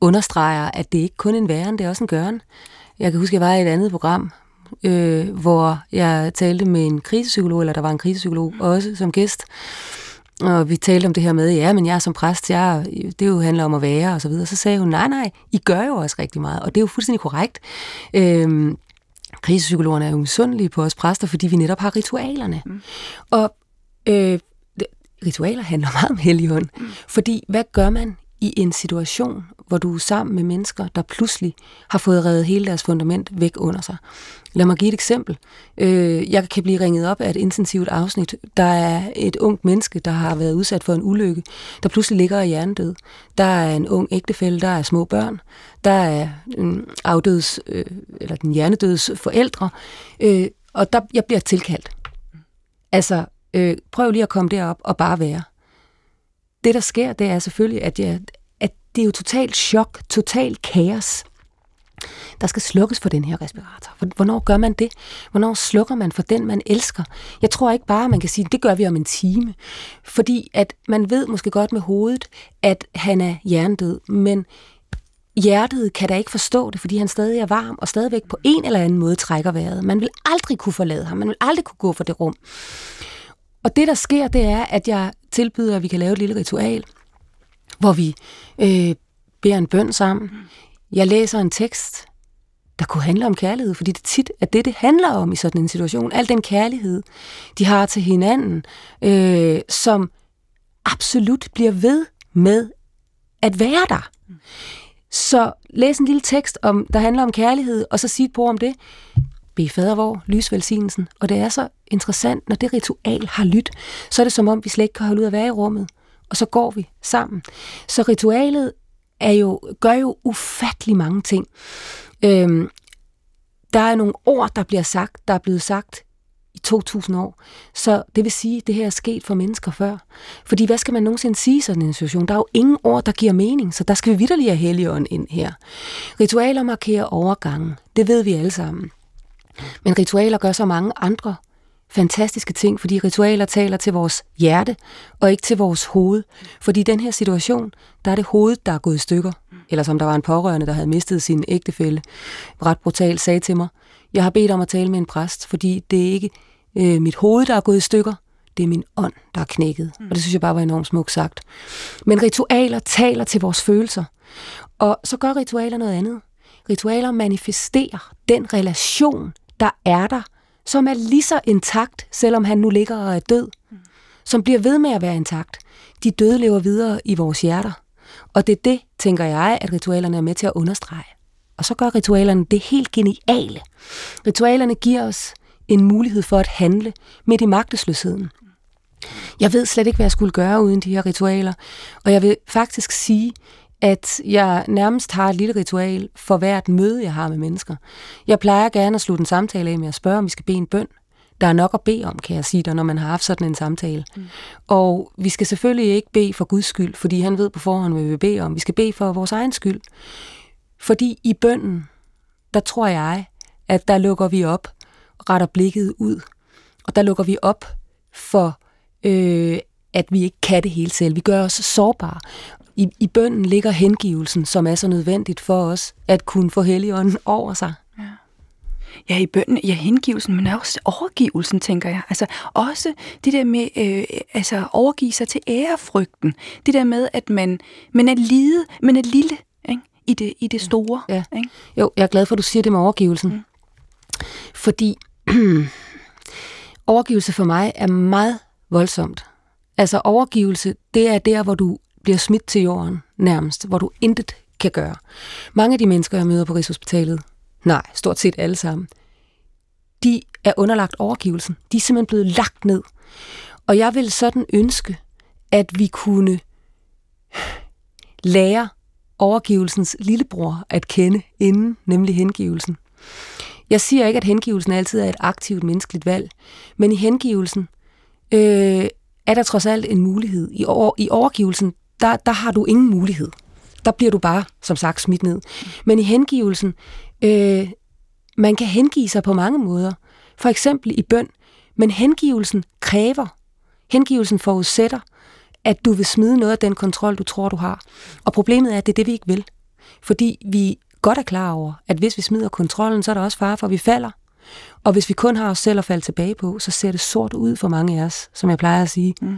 understreger, at det ikke kun er en væren, det er også en gøren. Jeg kan huske, at jeg var i et andet program, øh, hvor jeg talte med en krisepsykolog, eller der var en krisepsykolog også som gæst, og vi talte om det her med, ja, men jeg som præst, jeg, det jo handler om at være og så videre. Så sagde hun, nej, nej, I gør jo også rigtig meget, og det er jo fuldstændig korrekt. Øhm, krisepsykologerne er jo misundelige på os præster, fordi vi netop har ritualerne. Mm. Og øh, ritualer handler meget om helligånd. Mm. Fordi hvad gør man i en situation, hvor du er sammen med mennesker, der pludselig har fået reddet hele deres fundament væk under sig. Lad mig give et eksempel. Øh, jeg kan blive ringet op af et intensivt afsnit. Der er et ungt menneske, der har været udsat for en ulykke, der pludselig ligger i hjernedød. Der er en ung ægtefælle, der er små børn. Der er en afdøds, øh, eller den hjernedødes forældre. Øh, og der, jeg bliver tilkaldt. Altså, prøv lige at komme derop og bare være det, der sker, det er selvfølgelig, at, jeg, det er jo totalt chok, totalt kaos. Der skal slukkes for den her respirator. Hvornår gør man det? Hvornår slukker man for den, man elsker? Jeg tror ikke bare, man kan sige, det gør vi om en time. Fordi at man ved måske godt med hovedet, at han er hjernedød, men hjertet kan da ikke forstå det, fordi han stadig er varm og stadigvæk på en eller anden måde trækker vejret. Man vil aldrig kunne forlade ham. Man vil aldrig kunne gå for det rum. Og det, der sker, det er, at jeg tilbyder, at vi kan lave et lille ritual, hvor vi øh, beder en bøn sammen. Jeg læser en tekst, der kunne handle om kærlighed, fordi det tit er det, det handler om i sådan en situation. Al den kærlighed, de har til hinanden, øh, som absolut bliver ved med at være der. Så læs en lille tekst, om, der handler om kærlighed, og så sig et på om det bede fader vor, lysvelsignelsen. Og det er så interessant, når det ritual har lyt, så er det som om, vi slet ikke kan holde ud at være i rummet. Og så går vi sammen. Så ritualet er jo, gør jo ufattelig mange ting. Øhm, der er nogle ord, der bliver sagt, der er blevet sagt i 2000 år. Så det vil sige, at det her er sket for mennesker før. Fordi hvad skal man nogensinde sige i sådan en situation? Der er jo ingen ord, der giver mening, så der skal vi vidderlig have helligånd ind her. Ritualer markerer overgangen. Det ved vi alle sammen. Men ritualer gør så mange andre fantastiske ting, fordi ritualer taler til vores hjerte og ikke til vores hoved. Fordi i den her situation, der er det hovedet, der er gået i stykker. Eller som der var en pårørende, der havde mistet sin ægtefælle, ret brutalt sagde til mig, jeg har bedt om at tale med en præst, fordi det er ikke øh, mit hoved, der er gået i stykker, det er min ånd, der er knækket. Mm. Og det synes jeg bare var enormt smukt sagt. Men ritualer taler til vores følelser. Og så gør ritualer noget andet. Ritualer manifesterer den relation, der er der, som er lige så intakt, selvom han nu ligger og er død. Som bliver ved med at være intakt. De døde lever videre i vores hjerter. Og det er det, tænker jeg, at ritualerne er med til at understrege. Og så gør ritualerne det helt geniale. Ritualerne giver os en mulighed for at handle midt i magtesløsheden. Jeg ved slet ikke, hvad jeg skulle gøre uden de her ritualer, og jeg vil faktisk sige, at jeg nærmest har et lille ritual for hvert møde, jeg har med mennesker. Jeg plejer gerne at slutte en samtale af med at spørge, om vi skal bede en bøn. Der er nok at bede om, kan jeg sige dig, når man har haft sådan en samtale. Mm. Og vi skal selvfølgelig ikke bede for Guds skyld, fordi han ved på forhånd, hvad vi vil bede om. Vi skal bede for vores egen skyld. Fordi i bønden, der tror jeg, at der lukker vi op, retter blikket ud, og der lukker vi op for, øh, at vi ikke kan det hele selv. Vi gør os sårbare. I, I bønden ligger hengivelsen, som er så nødvendigt for os, at kunne få Helligånden over sig. Ja. Ja, i bønden, ja, hengivelsen, men også overgivelsen, tænker jeg. Altså også det der med øh, altså overgive sig til ærefrygten. Det der med, at man, man er lide, man er lille ikke? I, det, i det store. Ja. Ikke? Jo, jeg er glad for, at du siger det med overgivelsen. Mm. Fordi overgivelse for mig er meget voldsomt. Altså overgivelse, det er der, hvor du bliver smidt til jorden nærmest, hvor du intet kan gøre. Mange af de mennesker, jeg møder på Rigshospitalet, nej, stort set alle sammen, de er underlagt overgivelsen. De er simpelthen blevet lagt ned. Og jeg vil sådan ønske, at vi kunne lære overgivelsens lillebror at kende inden, nemlig hengivelsen. Jeg siger ikke, at hengivelsen altid er et aktivt menneskeligt valg, men i hengivelsen øh, er der trods alt en mulighed. I, over, i overgivelsen, der, der har du ingen mulighed. Der bliver du bare, som sagt, smidt ned. Men i hengivelsen, øh, man kan hengive sig på mange måder. For eksempel i bøn. Men hengivelsen kræver, hengivelsen forudsætter, at du vil smide noget af den kontrol, du tror, du har. Og problemet er, at det er det, vi ikke vil. Fordi vi godt er klar over, at hvis vi smider kontrollen, så er der også fare for, at vi falder. Og hvis vi kun har os selv at falde tilbage på, så ser det sort ud for mange af os, som jeg plejer at sige. Mm.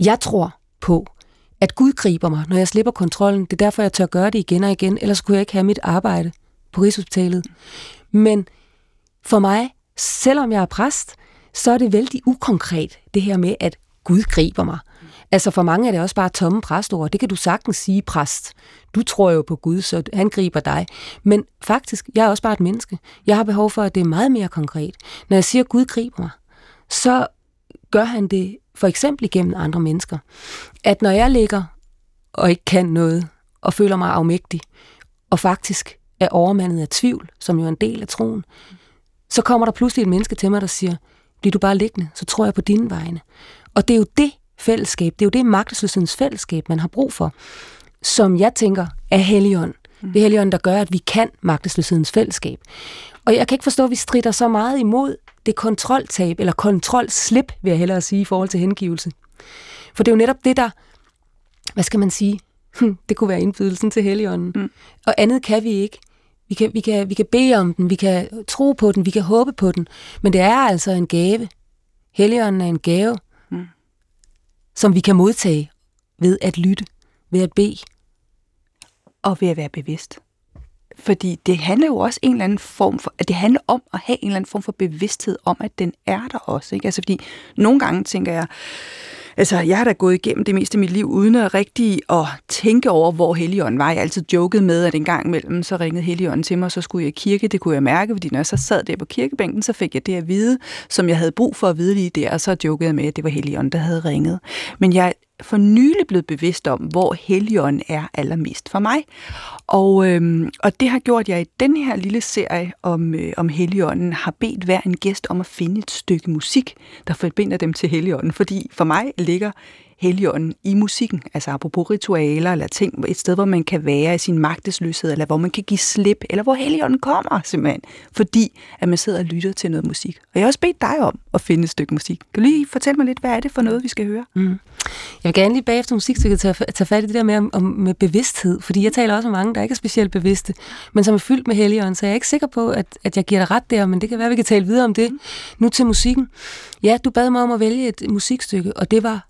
Jeg tror på, at Gud griber mig, når jeg slipper kontrollen. Det er derfor, jeg tør gøre det igen og igen, ellers kunne jeg ikke have mit arbejde på Rigshospitalet. Men for mig, selvom jeg er præst, så er det vældig ukonkret, det her med, at Gud griber mig. Altså for mange er det også bare tomme præstord. Det kan du sagtens sige, præst. Du tror jo på Gud, så han griber dig. Men faktisk, jeg er også bare et menneske. Jeg har behov for, at det er meget mere konkret. Når jeg siger, at Gud griber mig, så gør han det for eksempel igennem andre mennesker. At når jeg ligger og ikke kan noget, og føler mig afmægtig, og faktisk er overmandet af tvivl, som jo er en del af troen, så kommer der pludselig et menneske til mig, der siger, bliver du bare liggende, så tror jeg på dine vegne. Og det er jo det fællesskab, det er jo det magtesløshedens fællesskab, man har brug for, som jeg tænker er Helligånd. Mm. Det er Helligånd, der gør, at vi kan magtesløshedens fællesskab. Og jeg kan ikke forstå, at vi strider så meget imod det kontroltab, eller kontrolslip, vil jeg hellere sige, i forhold til hengivelse. For det er jo netop det, der, hvad skal man sige, hm, det kunne være indbydelsen til Helligånden. Mm. Og andet kan vi ikke. Vi kan, vi, kan, vi kan bede om den, vi kan tro på den, vi kan håbe på den, men det er altså en gave. Helligånden er en gave, mm. som vi kan modtage ved at lytte, ved at bede. Og ved at være bevidst. Fordi det handler jo også en eller anden form for, at det handler om at have en eller anden form for bevidsthed om, at den er der også. Ikke? Altså fordi nogle gange tænker jeg, Altså, jeg har da gået igennem det meste af mit liv, uden at rigtig at tænke over, hvor Helligånden var. Jeg har altid joket med, at en gang imellem, så ringede Helligånden til mig, så skulle jeg i kirke. Det kunne jeg mærke, fordi når jeg så sad der på kirkebænken, så fik jeg det at vide, som jeg havde brug for at vide lige der, og så jokede jeg med, at det var Helligånden, der havde ringet. Men jeg for nylig blevet bevidst om, hvor Helligånden er allermest for mig. Og, øhm, og det har gjort, at jeg i den her lille serie om, øh, om Helligånden har bedt hver en gæst om at finde et stykke musik, der forbinder dem til Helligånden. Fordi for mig ligger heligånden i musikken, altså apropos ritualer eller ting, et sted, hvor man kan være i sin magtesløshed, eller hvor man kan give slip, eller hvor heligånden kommer simpelthen, fordi at man sidder og lytter til noget musik. Og jeg har også bedt dig om at finde et stykke musik. Kan du lige fortælle mig lidt, hvad er det for noget, vi skal høre? Mm. Jeg vil gerne lige bagefter musikstykket tage, tage fat i det der med, om, med bevidsthed, fordi jeg taler også med mange, der ikke er specielt bevidste, men som er fyldt med heligånden, så jeg er ikke sikker på, at, at jeg giver dig ret der, men det kan være, at vi kan tale videre om det. Mm. Nu til musikken. Ja, du bad mig om at vælge et musikstykke, og det var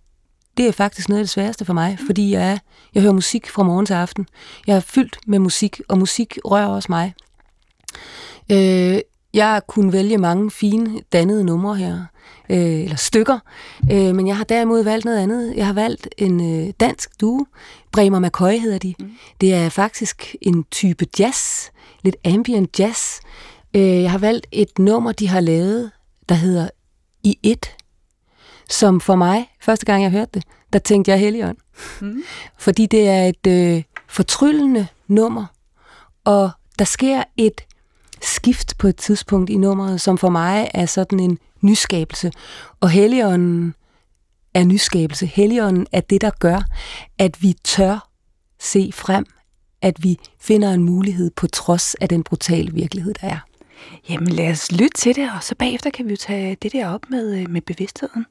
det er faktisk noget af det sværeste for mig, fordi jeg, er, jeg hører musik fra morgen til aften. Jeg er fyldt med musik, og musik rører også mig. Øh, jeg kunne vælge mange fine, dannede numre her, øh, eller stykker, øh, men jeg har derimod valgt noget andet. Jeg har valgt en øh, dansk duo, Bremer McCoy hedder de. Mm. Det er faktisk en type jazz, lidt ambient jazz. Øh, jeg har valgt et nummer, de har lavet, der hedder I et, som for mig, første gang jeg hørte det, der tænkte jeg Helligånd. Mm. Fordi det er et øh, fortryllende nummer, og der sker et skift på et tidspunkt i nummeret, som for mig er sådan en nyskabelse. Og Helligånden er nyskabelse. Helligånden er det, der gør, at vi tør se frem, at vi finder en mulighed på trods af den brutale virkelighed, der er. Jamen lad os lytte til det, og så bagefter kan vi jo tage det der op med, øh, med bevidstheden.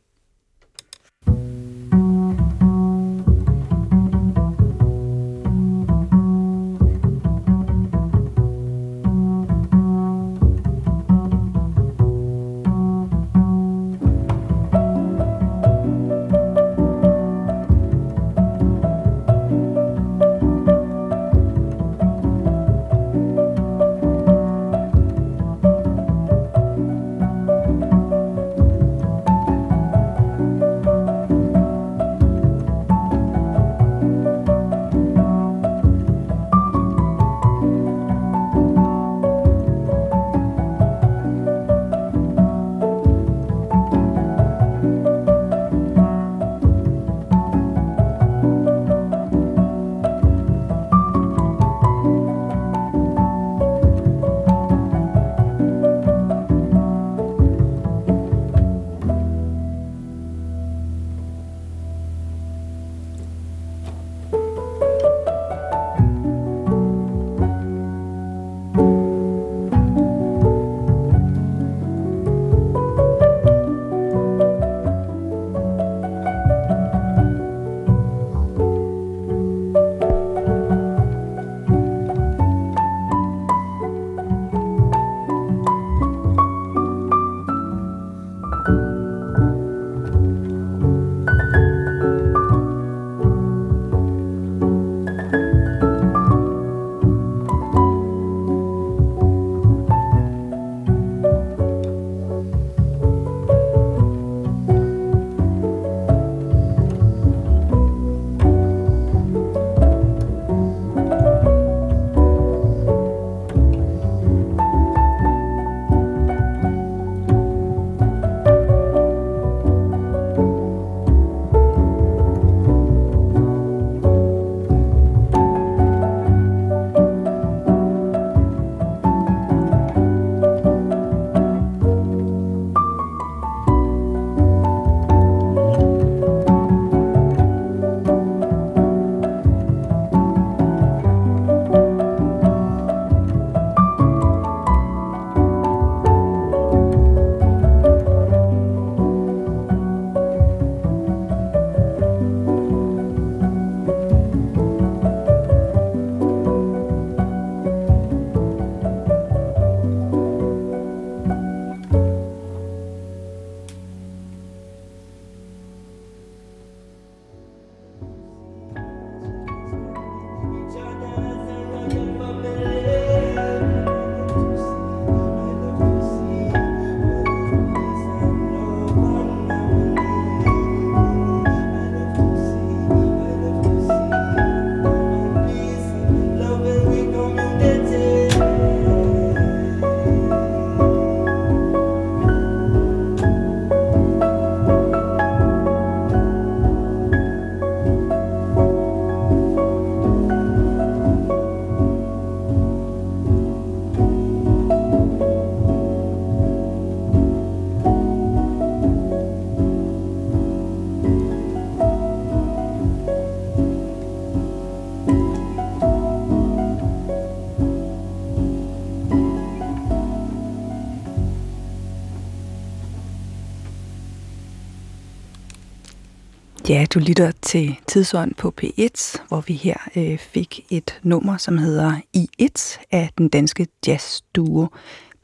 Ja, du lytter til Tidsånd på P1, hvor vi her øh, fik et nummer, som hedder I1 af den danske jazzduo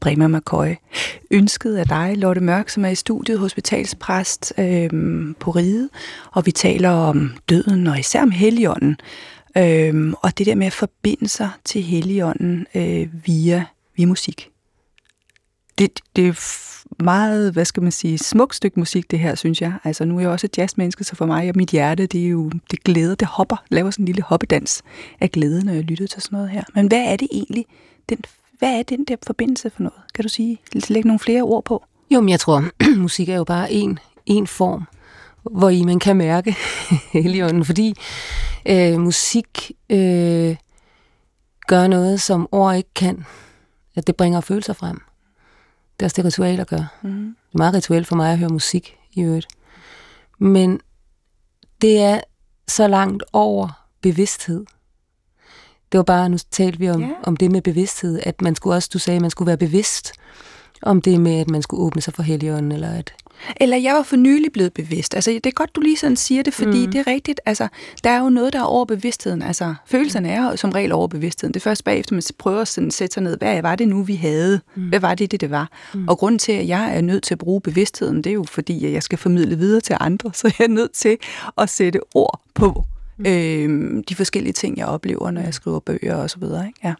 Bremer McCoy. Ønsket af dig, Lotte Mørk, som er i studiet, hospitalspræst øh, på Ride, og vi taler om døden og især om heligånden. Øh, og det der med at forbinde sig til heligånden øh, via, via musik. Det, det er meget, hvad skal man sige, smukt stykke musik, det her, synes jeg. Altså, nu er jeg også et jazzmenneske, så for mig og mit hjerte, det er jo, det glæder, det hopper, laver sådan en lille hoppedans af glæde, når jeg lytter til sådan noget her. Men hvad er det egentlig, den, hvad er den der forbindelse for noget? Kan du sige, lægge nogle flere ord på? Jo, men jeg tror, musik er jo bare en, en form, hvor i man kan mærke heligånden, fordi øh, musik øh, gør noget, som ord ikke kan. At det bringer følelser frem. Det er også det, ritualer gør. Mm. Det er meget rituelt for mig at høre musik i øvrigt. Men det er så langt over bevidsthed. Det var bare, nu talte vi om, yeah. om det med bevidsthed, at man skulle også, du sagde, man skulle være bevidst om det med, at man skulle åbne sig for helligånden, eller at eller jeg var for nylig blevet bevidst. Altså, det er godt, du lige sådan siger det, fordi mm. det er rigtigt. Altså, der er jo noget, der er over bevidstheden. Altså, følelserne er som regel over bevidstheden. Det er først bagefter, man prøver at sådan sætte sig ned. Hvad var det nu, vi havde? Mm. Hvad var det, det, det var? Mm. Og grunden til, at jeg er nødt til at bruge bevidstheden, det er jo fordi, at jeg skal formidle videre til andre. Så jeg er nødt til at sætte ord på mm. øh, de forskellige ting, jeg oplever, når jeg skriver bøger og så videre. Ikke? Ja.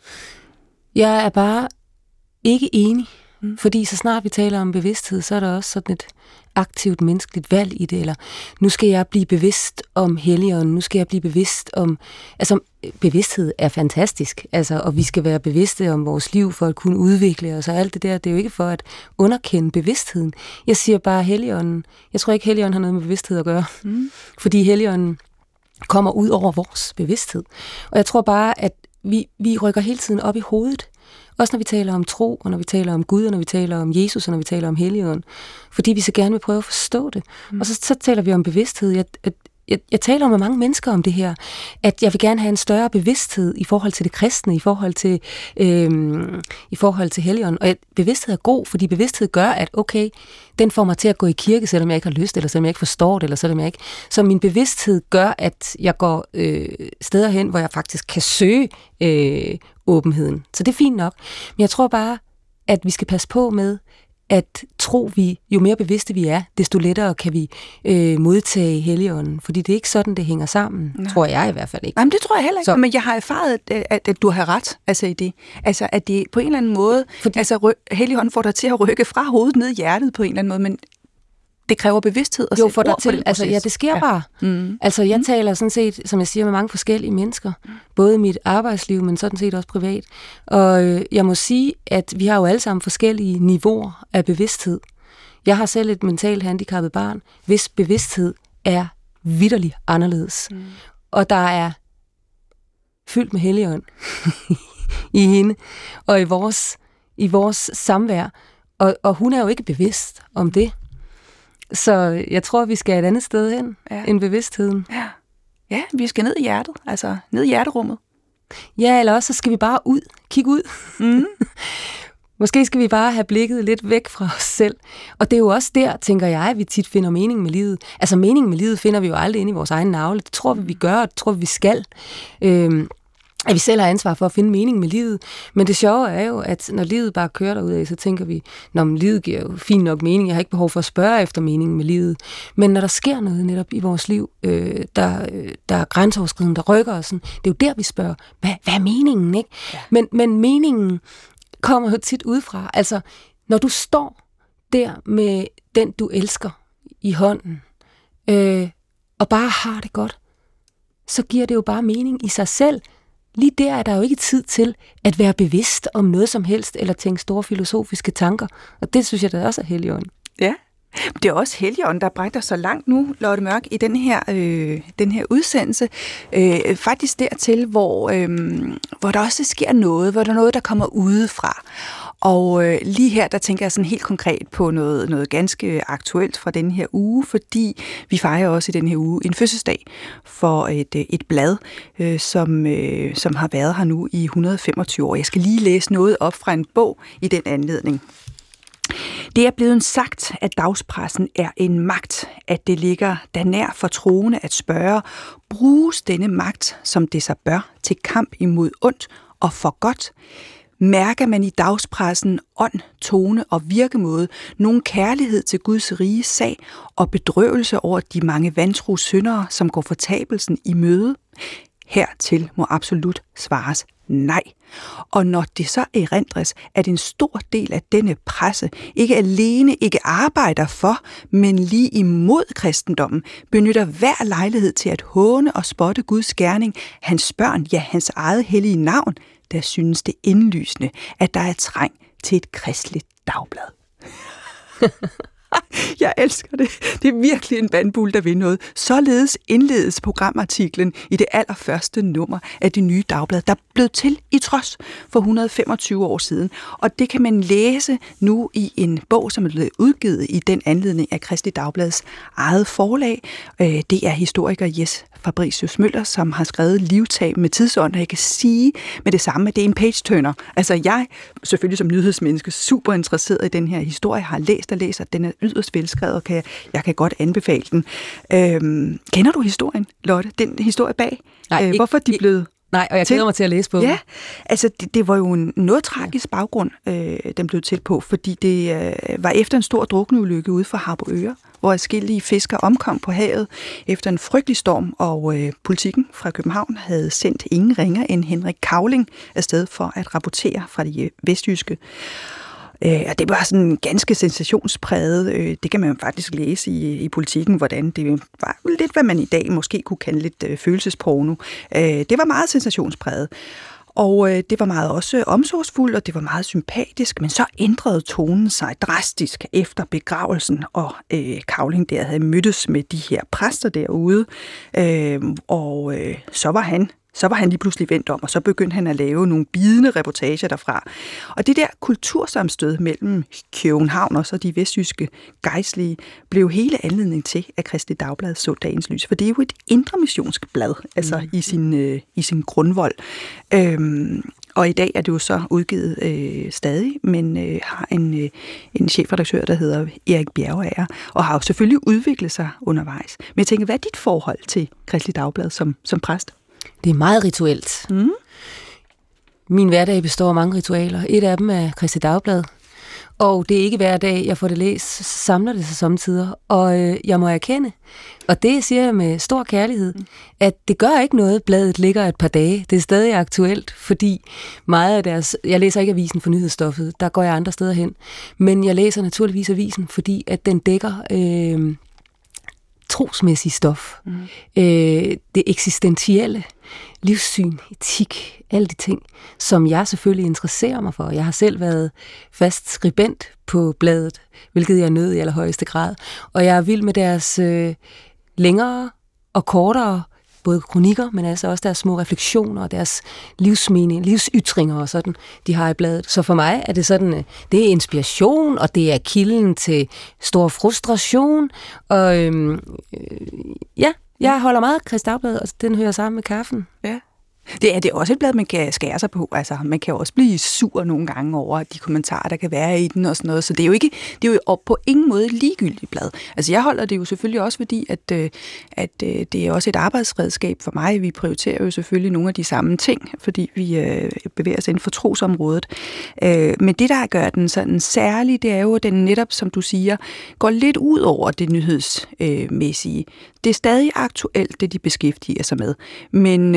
Jeg er bare ikke enig Mm. Fordi så snart vi taler om bevidsthed, så er der også sådan et aktivt menneskeligt valg i det, eller nu skal jeg blive bevidst om helligånden, nu skal jeg blive bevidst om, altså bevidsthed er fantastisk, altså, og vi skal være bevidste om vores liv for at kunne udvikle os, og alt det der, det er jo ikke for at underkende bevidstheden. Jeg siger bare helligånden, jeg tror ikke helligånden har noget med bevidsthed at gøre, mm. fordi helligånden kommer ud over vores bevidsthed. Og jeg tror bare, at vi, vi rykker hele tiden op i hovedet. Også når vi taler om tro, og når vi taler om Gud, og når vi taler om Jesus, og når vi taler om Helligånden. Fordi vi så gerne vil prøve at forstå det. Mm. Og så, så taler vi om bevidsthed. Jeg, at, jeg, jeg taler med mange mennesker om det her, at jeg vil gerne have en større bevidsthed i forhold til det kristne, i forhold til, øhm, i forhold til helligånden. Og bevidsthed er god, fordi bevidsthed gør, at okay, den får mig til at gå i kirke, selvom jeg ikke har lyst, eller selvom jeg ikke forstår det, eller selvom jeg ikke... Så min bevidsthed gør, at jeg går øh, steder hen, hvor jeg faktisk kan søge øh, åbenheden. Så det er fint nok. Men jeg tror bare, at vi skal passe på med, at tro vi, jo mere bevidste vi er, desto lettere kan vi øh, modtage Helligånden. Fordi det er ikke sådan, det hænger sammen, Nej. tror jeg i hvert fald ikke. Jamen, det tror jeg heller ikke. Så. Men jeg har erfaret, at, at, at du har ret altså i det. Altså, at det på en eller anden måde, fordi, altså Helligånden får dig til at rykke fra hovedet ned i hjertet på en eller anden måde, men det kræver bevidsthed at jo, for dig til, altså, ja, det sker ja. bare. Mm. Altså, jeg mm. taler sådan set, som jeg siger, med mange forskellige mennesker. Både i mit arbejdsliv, men sådan set også privat. Og øh, jeg må sige, at vi har jo alle sammen forskellige niveauer af bevidsthed. Jeg har selv et mentalt handicappet barn, hvis bevidsthed er vidderligt anderledes. Mm. Og der er fyldt med helligånd i hende, og i vores, i vores samvær. Og, og hun er jo ikke bevidst om det. Så jeg tror, vi skal et andet sted hen ja. end bevidstheden. Ja. ja, vi skal ned i hjertet, altså ned i hjerterummet. Ja, eller også så skal vi bare ud, kigge ud. Mm. Måske skal vi bare have blikket lidt væk fra os selv. Og det er jo også der, tænker jeg, at vi tit finder mening med livet. Altså mening med livet finder vi jo aldrig inde i vores egen navle. Det tror vi, vi gør, og det tror vi, vi skal. Øhm, at vi selv har ansvar for at finde mening med livet. Men det sjove er jo, at når livet bare kører derud så tænker vi, når livet giver jo fint nok mening, jeg har ikke behov for at spørge efter meningen med livet. Men når der sker noget netop i vores liv, øh, der, der er grænseoverskridende, der rykker os, sådan, det er jo der, vi spørger, hvad, hvad er meningen? Ikke? Ja. Men, men meningen kommer jo tit udefra. Altså, når du står der med den, du elsker i hånden, øh, og bare har det godt, så giver det jo bare mening i sig selv, lige der er der jo ikke tid til at være bevidst om noget som helst, eller tænke store filosofiske tanker. Og det synes jeg da også er Helligånden. Ja, det er også Helligånden, der brækker så langt nu, Lotte Mørk, i den her, øh, den her udsendelse. Øh, faktisk dertil, hvor, øh, hvor der også sker noget, hvor der er noget, der kommer udefra. Og øh, lige her, der tænker jeg sådan helt konkret på noget, noget ganske aktuelt fra den her uge, fordi vi fejrer også i den her uge en fødselsdag for et, øh, et blad, øh, som, øh, som har været her nu i 125 år. Jeg skal lige læse noget op fra en bog i den anledning. Det er blevet sagt, at dagspressen er en magt, at det ligger der nær for troende at spørge, bruges denne magt, som det så bør, til kamp imod ondt og for godt? Mærker man i dagspressen ånd, tone og virkemåde nogen kærlighed til Guds rige sag og bedrøvelse over de mange vantro syndere, som går fortabelsen i møde? Hertil må absolut svares nej. Og når det så erindres, at en stor del af denne presse ikke alene ikke arbejder for, men lige imod kristendommen, benytter hver lejlighed til at håne og spotte Guds gerning, hans børn, ja hans eget hellige navn, der synes det indlysende, at der er træng til et kristligt dagblad. Jeg elsker det. Det er virkelig en bandbul, der vil noget. Således indledes programartiklen i det allerførste nummer af det nye dagblad, der blev til i trods for 125 år siden. Og det kan man læse nu i en bog, som er blevet udgivet i den anledning af Kristi Dagblads eget forlag. Øh, det er historiker Jes Fabricius Møller, som har skrevet Livtag med tidsånd, og jeg kan sige med det samme, at det er en page-turner. Altså jeg, selvfølgelig som nyhedsmenneske, super interesseret i den her historie, har læst og læst, og den er yderst velskrevet, og kan jeg, jeg kan godt anbefale den. Øhm, kender du historien, Lotte? Den historie bag? Nej, øh, hvorfor de blev Nej, og jeg glæder mig til at læse på Ja, altså det, det var jo en noget tragisk baggrund, øh, den blev til på, fordi det øh, var efter en stor drukneulykke ude for Harboøre, hvor adskillige fisker omkom på havet efter en frygtelig storm, og øh, politikken fra København havde sendt ingen ringer end Henrik Kavling afsted for at rapportere fra de vestjyske. Øh, og det var sådan ganske sensationspræget. Øh, det kan man faktisk læse i, i politikken, hvordan det var lidt, hvad man i dag måske kunne kalde lidt øh, følelsesporno. Øh, det var meget sensationspræget. Og øh, det var meget også omsorgsfuldt, og det var meget sympatisk, men så ændrede tonen sig drastisk efter begravelsen, og øh, Kavling der havde mødtes med de her præster derude, øh, og øh, så var han så var han lige pludselig vendt om, og så begyndte han at lave nogle bidende reportager derfra. Og det der kultursamstød mellem København og så de vestjyske gejstlige blev hele anledning til, at Kristi Dagblad så dagens lys. For det er jo et indremissionsk blad, altså mm. i, sin, øh, i sin grundvold. Øhm, og i dag er det jo så udgivet øh, stadig, men øh, har en, øh, en chefredaktør, der hedder Erik Bjergager, og har jo selvfølgelig udviklet sig undervejs. Men jeg tænker, hvad er dit forhold til Kristelig Dagblad som, som præst? Det er meget rituelt. Mm. Min hverdag består af mange ritualer. Et af dem er Christi Dagblad. Og det er ikke hver dag, jeg får det læst, så samler det sig samtidig. Og øh, jeg må erkende, og det siger jeg med stor kærlighed, mm. at det gør ikke noget, bladet ligger et par dage. Det er stadig aktuelt, fordi meget af deres... Jeg læser ikke avisen for nyhedsstoffet, der går jeg andre steder hen. Men jeg læser naturligvis avisen, fordi at den dækker... Øh, trosmæssige stof, mm. øh, det eksistentielle, livssyn, etik, alle de ting, som jeg selvfølgelig interesserer mig for. Jeg har selv været fast skribent på bladet, hvilket jeg nød i allerhøjeste grad, og jeg er vild med deres øh, længere og kortere både kronikker, men altså også deres små refleksioner og deres livsmening, livsytringer og sådan, de har i bladet. Så for mig er det sådan, øh, det er inspiration, og det er kilden til stor frustration, og øhm, øh, ja, jeg holder meget af Dagblad, og den hører sammen med kaffen. Ja. Det er, det er også et blad, man kan skære sig på. Altså, man kan også blive sur nogle gange over de kommentarer, der kan være i den og sådan noget. Så det er jo ikke, det er jo på ingen måde ligegyldigt blad. Altså, jeg holder det jo selvfølgelig også, fordi at, øh, at øh, det er også et arbejdsredskab for mig. Vi prioriterer jo selvfølgelig nogle af de samme ting, fordi vi øh, bevæger os inden for trosområdet. Men det, der gør den sådan særlig, det er jo, at den netop, som du siger, går lidt ud over det nyhedsmæssige. Det er stadig aktuelt, det de beskæftiger sig med. Men,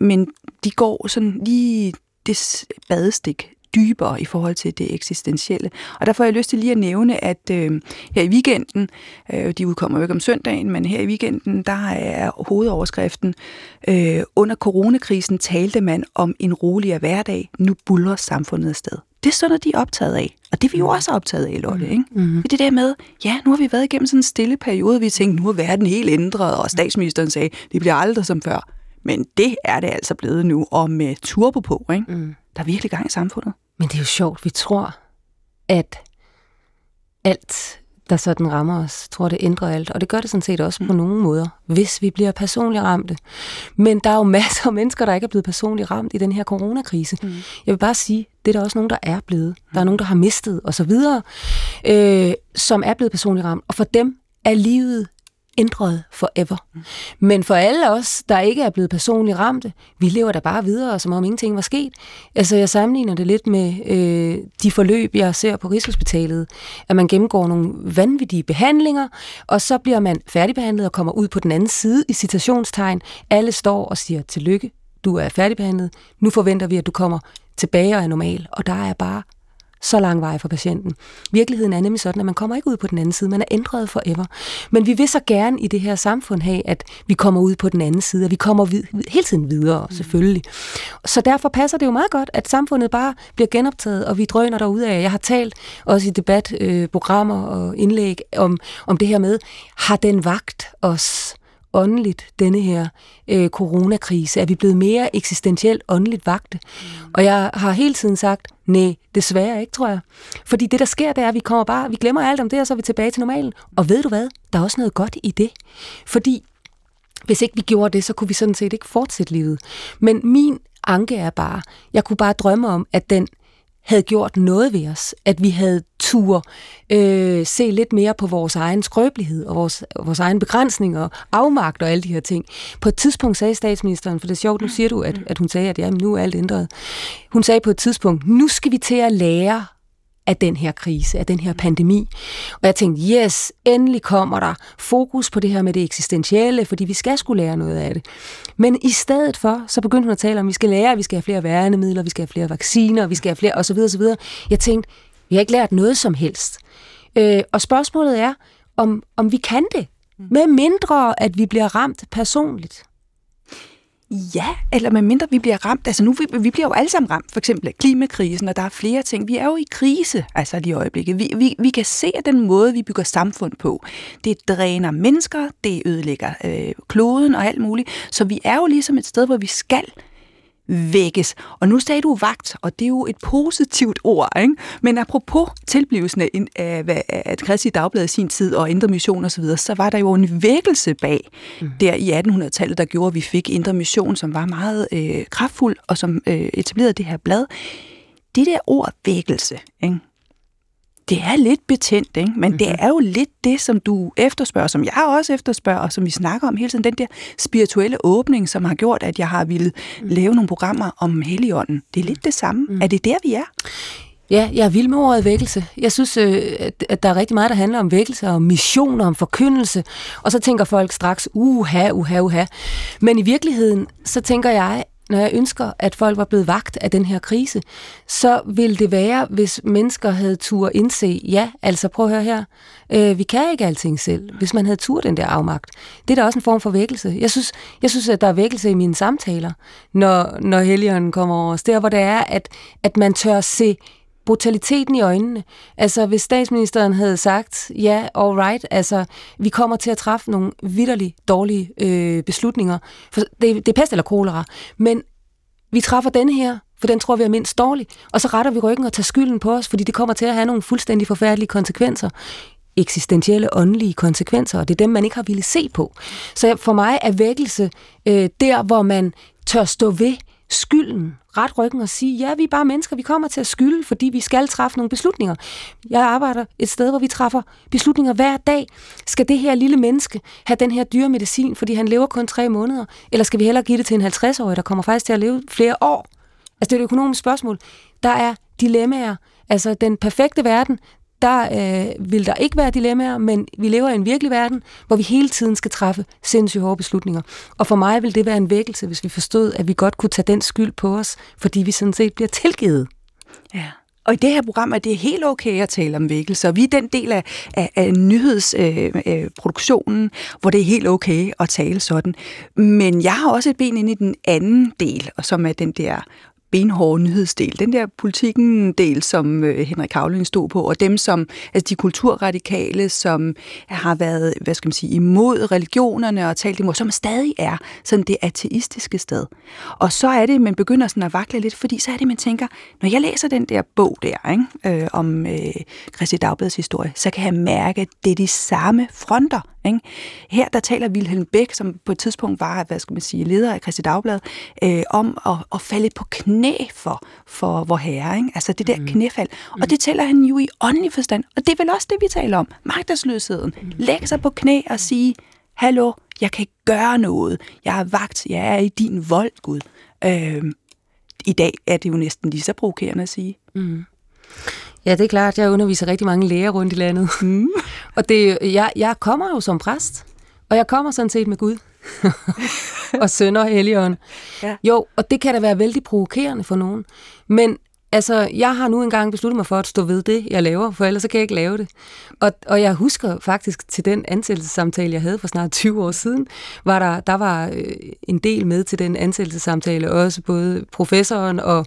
men men de går sådan lige det badestik dybere i forhold til det eksistentielle. Og derfor har jeg lyst til lige at nævne, at øh, her i weekenden, øh, de udkommer jo ikke om søndagen, men her i weekenden, der er hovedoverskriften, øh, under coronakrisen talte man om en roligere hverdag, nu buller samfundet afsted. Det er sådan noget, de er optaget af. Og det er vi jo mm. også optaget af, Lotte. Ikke? Mm-hmm. Det er det der med, ja, nu har vi været igennem sådan en stille periode, vi tænkte, nu er verden helt ændret, og statsministeren sagde, det bliver aldrig som før. Men det er det altså blevet nu, og med turbo på, ikke? Mm. Der er virkelig gang i samfundet. Men det er jo sjovt, vi tror, at alt der sådan rammer os. Tror, det ændrer alt, og det gør det sådan set også mm. på nogle måder, hvis vi bliver personligt ramte. Men der er jo masser af mennesker, der ikke er blevet personligt ramt i den her coronakrise. Mm. Jeg vil bare sige, det er der også nogen, der er blevet. Der er nogen, der har mistet osv., øh, som er blevet personligt ramt. Og for dem er livet ændret forever. Men for alle os, der ikke er blevet personligt ramte, vi lever da bare videre, som om ingenting var sket. Altså, jeg sammenligner det lidt med øh, de forløb, jeg ser på Rigshospitalet, at man gennemgår nogle vanvittige behandlinger, og så bliver man færdigbehandlet og kommer ud på den anden side i citationstegn. Alle står og siger, tillykke, du er færdigbehandlet, nu forventer vi, at du kommer tilbage og er normal. Og der er bare så lang vej for patienten. Virkeligheden er nemlig sådan, at man kommer ikke ud på den anden side, man er ændret forever. Men vi vil så gerne i det her samfund have, at vi kommer ud på den anden side, at vi kommer vid- hele tiden videre, mm. selvfølgelig. Så derfor passer det jo meget godt, at samfundet bare bliver genoptaget, og vi drøner derude af. Jeg har talt også i debatprogrammer øh, og indlæg om, om det her med, har den vagt os åndeligt, denne her øh, coronakrise? Er vi blevet mere eksistentielt åndeligt vagte? Mm. Og jeg har hele tiden sagt, nej, desværre ikke, tror jeg. Fordi det, der sker, det er, at vi kommer bare, vi glemmer alt om det, og så er vi tilbage til normalen. Og ved du hvad? Der er også noget godt i det. Fordi hvis ikke vi gjorde det, så kunne vi sådan set ikke fortsætte livet. Men min anke er bare, jeg kunne bare drømme om, at den havde gjort noget ved os, at vi havde tur øh, se lidt mere på vores egen skrøbelighed og vores, vores egen begrænsninger og afmagt og alle de her ting. På et tidspunkt sagde statsministeren, for det er sjovt, nu siger du, at, at hun sagde, at jamen, nu er alt ændret. Hun sagde på et tidspunkt, nu skal vi til at lære af den her krise, af den her pandemi. Og jeg tænkte, yes, endelig kommer der fokus på det her med det eksistentielle, fordi vi skal skulle lære noget af det. Men i stedet for, så begyndte hun at tale om, at vi skal lære, at vi skal have flere værnemidler, vi skal have flere vacciner, vi skal have flere osv. osv. Jeg tænkte, vi har ikke lært noget som helst. Øh, og spørgsmålet er, om, om vi kan det, med mindre at vi bliver ramt personligt. Ja, eller med mindre vi bliver ramt. Altså nu, vi, vi bliver jo alle sammen ramt, for eksempel klimakrisen, og der er flere ting. Vi er jo i krise, altså lige i øjeblikket. Vi, vi, vi kan se, at den måde, vi bygger samfund på, det dræner mennesker, det ødelægger øh, kloden og alt muligt. Så vi er jo ligesom et sted, hvor vi skal vækkes. Og nu sagde du vagt, og det er jo et positivt ord, ikke? Men apropos tilblivelsen af, af, af Kristi Dagblad i sin tid og Indre Mission osv., så, videre, så var der jo en vækkelse bag mm. der i 1800-tallet, der gjorde, at vi fik Indre Mission, som var meget øh, kraftfuld og som øh, etablerede det her blad. Det der ord vækkelse, ikke? Det er lidt betændt, ikke? men mm-hmm. det mhm. er jo lidt det, som du efterspørger, som jeg også efterspørger, og som vi snakker om hele tiden, den der spirituelle åbning, som har gjort, at jeg har ville mm. lave nogle programmer om Helligånden. Det er lidt det samme. Mm. Er det der, vi er? Ja, jeg er vild med ordet vækkelse. Jeg synes, øh, at der er rigtig meget, der handler om vækkelse, om mission, om forkyndelse, og så tænker folk straks, uha, uha, uha. Men i virkeligheden, så tænker jeg, når jeg ønsker, at folk var blevet vagt af den her krise, så vil det være, hvis mennesker havde tur indse, ja, altså prøv at høre her, øh, vi kan ikke alting selv, hvis man havde tur den der afmagt. Det er da også en form for vækkelse. Jeg synes, jeg synes at der er vækkelse i mine samtaler, når, når helligånden kommer over os. Der, hvor det er, at, at man tør se brutaliteten i øjnene. Altså, hvis statsministeren havde sagt, ja, all right, altså, vi kommer til at træffe nogle vidderligt dårlige øh, beslutninger, for det, det er pest eller kolera, men vi træffer denne her, for den tror vi er mindst dårlig, og så retter vi ryggen og tager skylden på os, fordi det kommer til at have nogle fuldstændig forfærdelige konsekvenser eksistentielle, åndelige konsekvenser, og det er dem, man ikke har ville se på. Så for mig er vækkelse øh, der, hvor man tør stå ved skylden, ret ryggen og sige, ja, vi er bare mennesker, vi kommer til at skylde, fordi vi skal træffe nogle beslutninger. Jeg arbejder et sted, hvor vi træffer beslutninger hver dag. Skal det her lille menneske have den her dyre medicin, fordi han lever kun tre måneder? Eller skal vi hellere give det til en 50-årig, der kommer faktisk til at leve flere år? Altså, det er et økonomisk spørgsmål. Der er dilemmaer. Altså, den perfekte verden, der øh, vil der ikke være dilemmaer, men vi lever i en virkelig verden, hvor vi hele tiden skal træffe sindssygt hårde beslutninger. Og for mig vil det være en vækkelse, hvis vi forstod, at vi godt kunne tage den skyld på os, fordi vi sådan set bliver tilgivet. Ja. Og i det her program er det helt okay at tale om vækkelse, vi er den del af, af, af nyhedsproduktionen, øh, øh, hvor det er helt okay at tale sådan. Men jeg har også et ben ind i den anden del, og som er den der benhårde nyhedsdel, den der politikken-del, som øh, Henrik Havling stod på, og dem som, altså de kulturradikale, som har været, hvad skal man sige, imod religionerne og talt imod, som stadig er sådan det ateistiske sted. Og så er det, man begynder sådan at vakle lidt, fordi så er det, man tænker, når jeg læser den der bog der, ikke, øh, om øh, Christi Dagbladets historie, så kan jeg mærke, at det er de samme fronter, ikke? Her der taler Wilhelm Bæk, som på et tidspunkt var hvad skal man sige, leder af Christi Dagblad, øh, om at, at falde på knæ for, for vor herre. Ikke? Altså det der mm. knæfald. Mm. Og det tæller han jo i åndelig forstand. Og det er vel også det, vi taler om. Magtesløsheden. Mm. Læg sig på knæ og sige, hallo, jeg kan ikke gøre noget. Jeg er vagt, jeg er i din vold, Gud. Øh, I dag er det jo næsten lige så provokerende at sige. Mm. Ja, det er klart. Jeg underviser rigtig mange læger rundt i landet. Mm. og det, jeg, jeg kommer jo som præst, og jeg kommer sådan set med Gud. og sønder Helligånd. Ja. Jo, og det kan da være vældig provokerende for nogen. Men altså, jeg har nu engang besluttet mig for at stå ved det, jeg laver, for ellers så kan jeg ikke lave det. Og, og jeg husker faktisk til den ansættelsessamtale, jeg havde for snart 20 år siden, var der, der var øh, en del med til den ansættelsessamtale, også både professoren og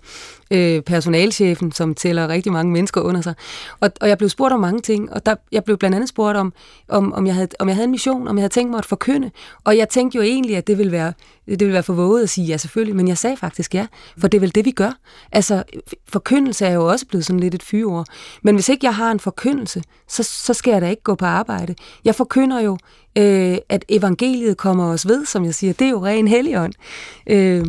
øh, personalchefen, som tæller rigtig mange mennesker under sig. Og, og jeg blev spurgt om mange ting, og der, jeg blev blandt andet spurgt om, om, om, jeg havde, om jeg havde en mission, om jeg havde tænkt mig at forkynde. Og jeg tænkte jo egentlig, at det ville være, det ville være for våget at sige ja selvfølgelig, men jeg sagde faktisk ja, for det er vel det, vi gør. Altså, forkyndelse er jo også blevet sådan lidt et fyreord. Men hvis ikke jeg har en forkyndelse, så, så skal jeg da ikke gå på arbejde. Jeg forkynder jo, øh, at evangeliet kommer os ved, som jeg siger. Det er jo ren helligånd. Øh,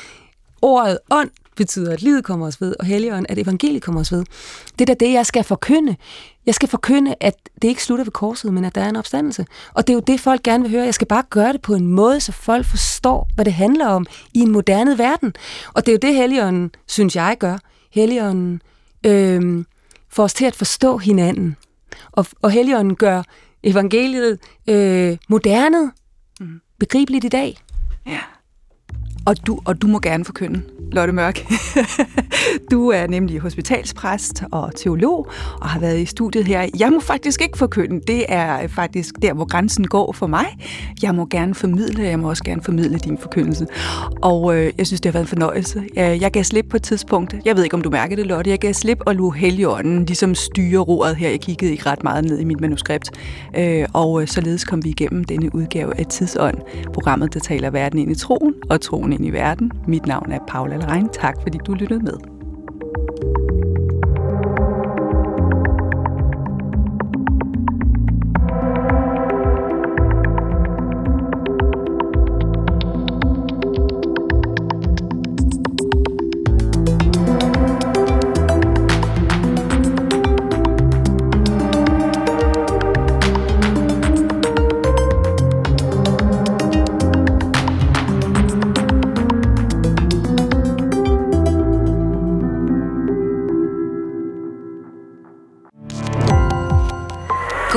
ordet ånd betyder, at livet kommer os ved, og helligånden, at evangeliet kommer os ved. Det er da det, jeg skal forkynde. Jeg skal forkynde, at det ikke slutter ved korset, men at der er en opstandelse. Og det er jo det, folk gerne vil høre. Jeg skal bare gøre det på en måde, så folk forstår, hvad det handler om i en moderne verden. Og det er jo det, Helligånden, synes jeg, gør. Helligånden øh, får os til at forstå hinanden. Og, og Helligånden gør evangeliet øh, moderne, mm. begribeligt i dag. Ja. Og du, og du må gerne forkynde, Lotte Mørk. du er nemlig hospitalspræst og teolog, og har været i studiet her. Jeg må faktisk ikke forkynde. Det er faktisk der, hvor grænsen går for mig. Jeg må gerne formidle, jeg må også gerne formidle din forkyndelse. Og øh, jeg synes, det har været en fornøjelse. Jeg gav slip på et tidspunkt. Jeg ved ikke, om du mærker det, Lotte. Jeg gav slip og lå heligånden ligesom styre roret her. Jeg kiggede ikke ret meget ned i mit manuskript. Øh, og øh, således kom vi igennem denne udgave af Tidsånd. Programmet, der taler verden ind i troen og troen ind i verden. Mit navn er Paula Lerein. Tak fordi du lyttede med.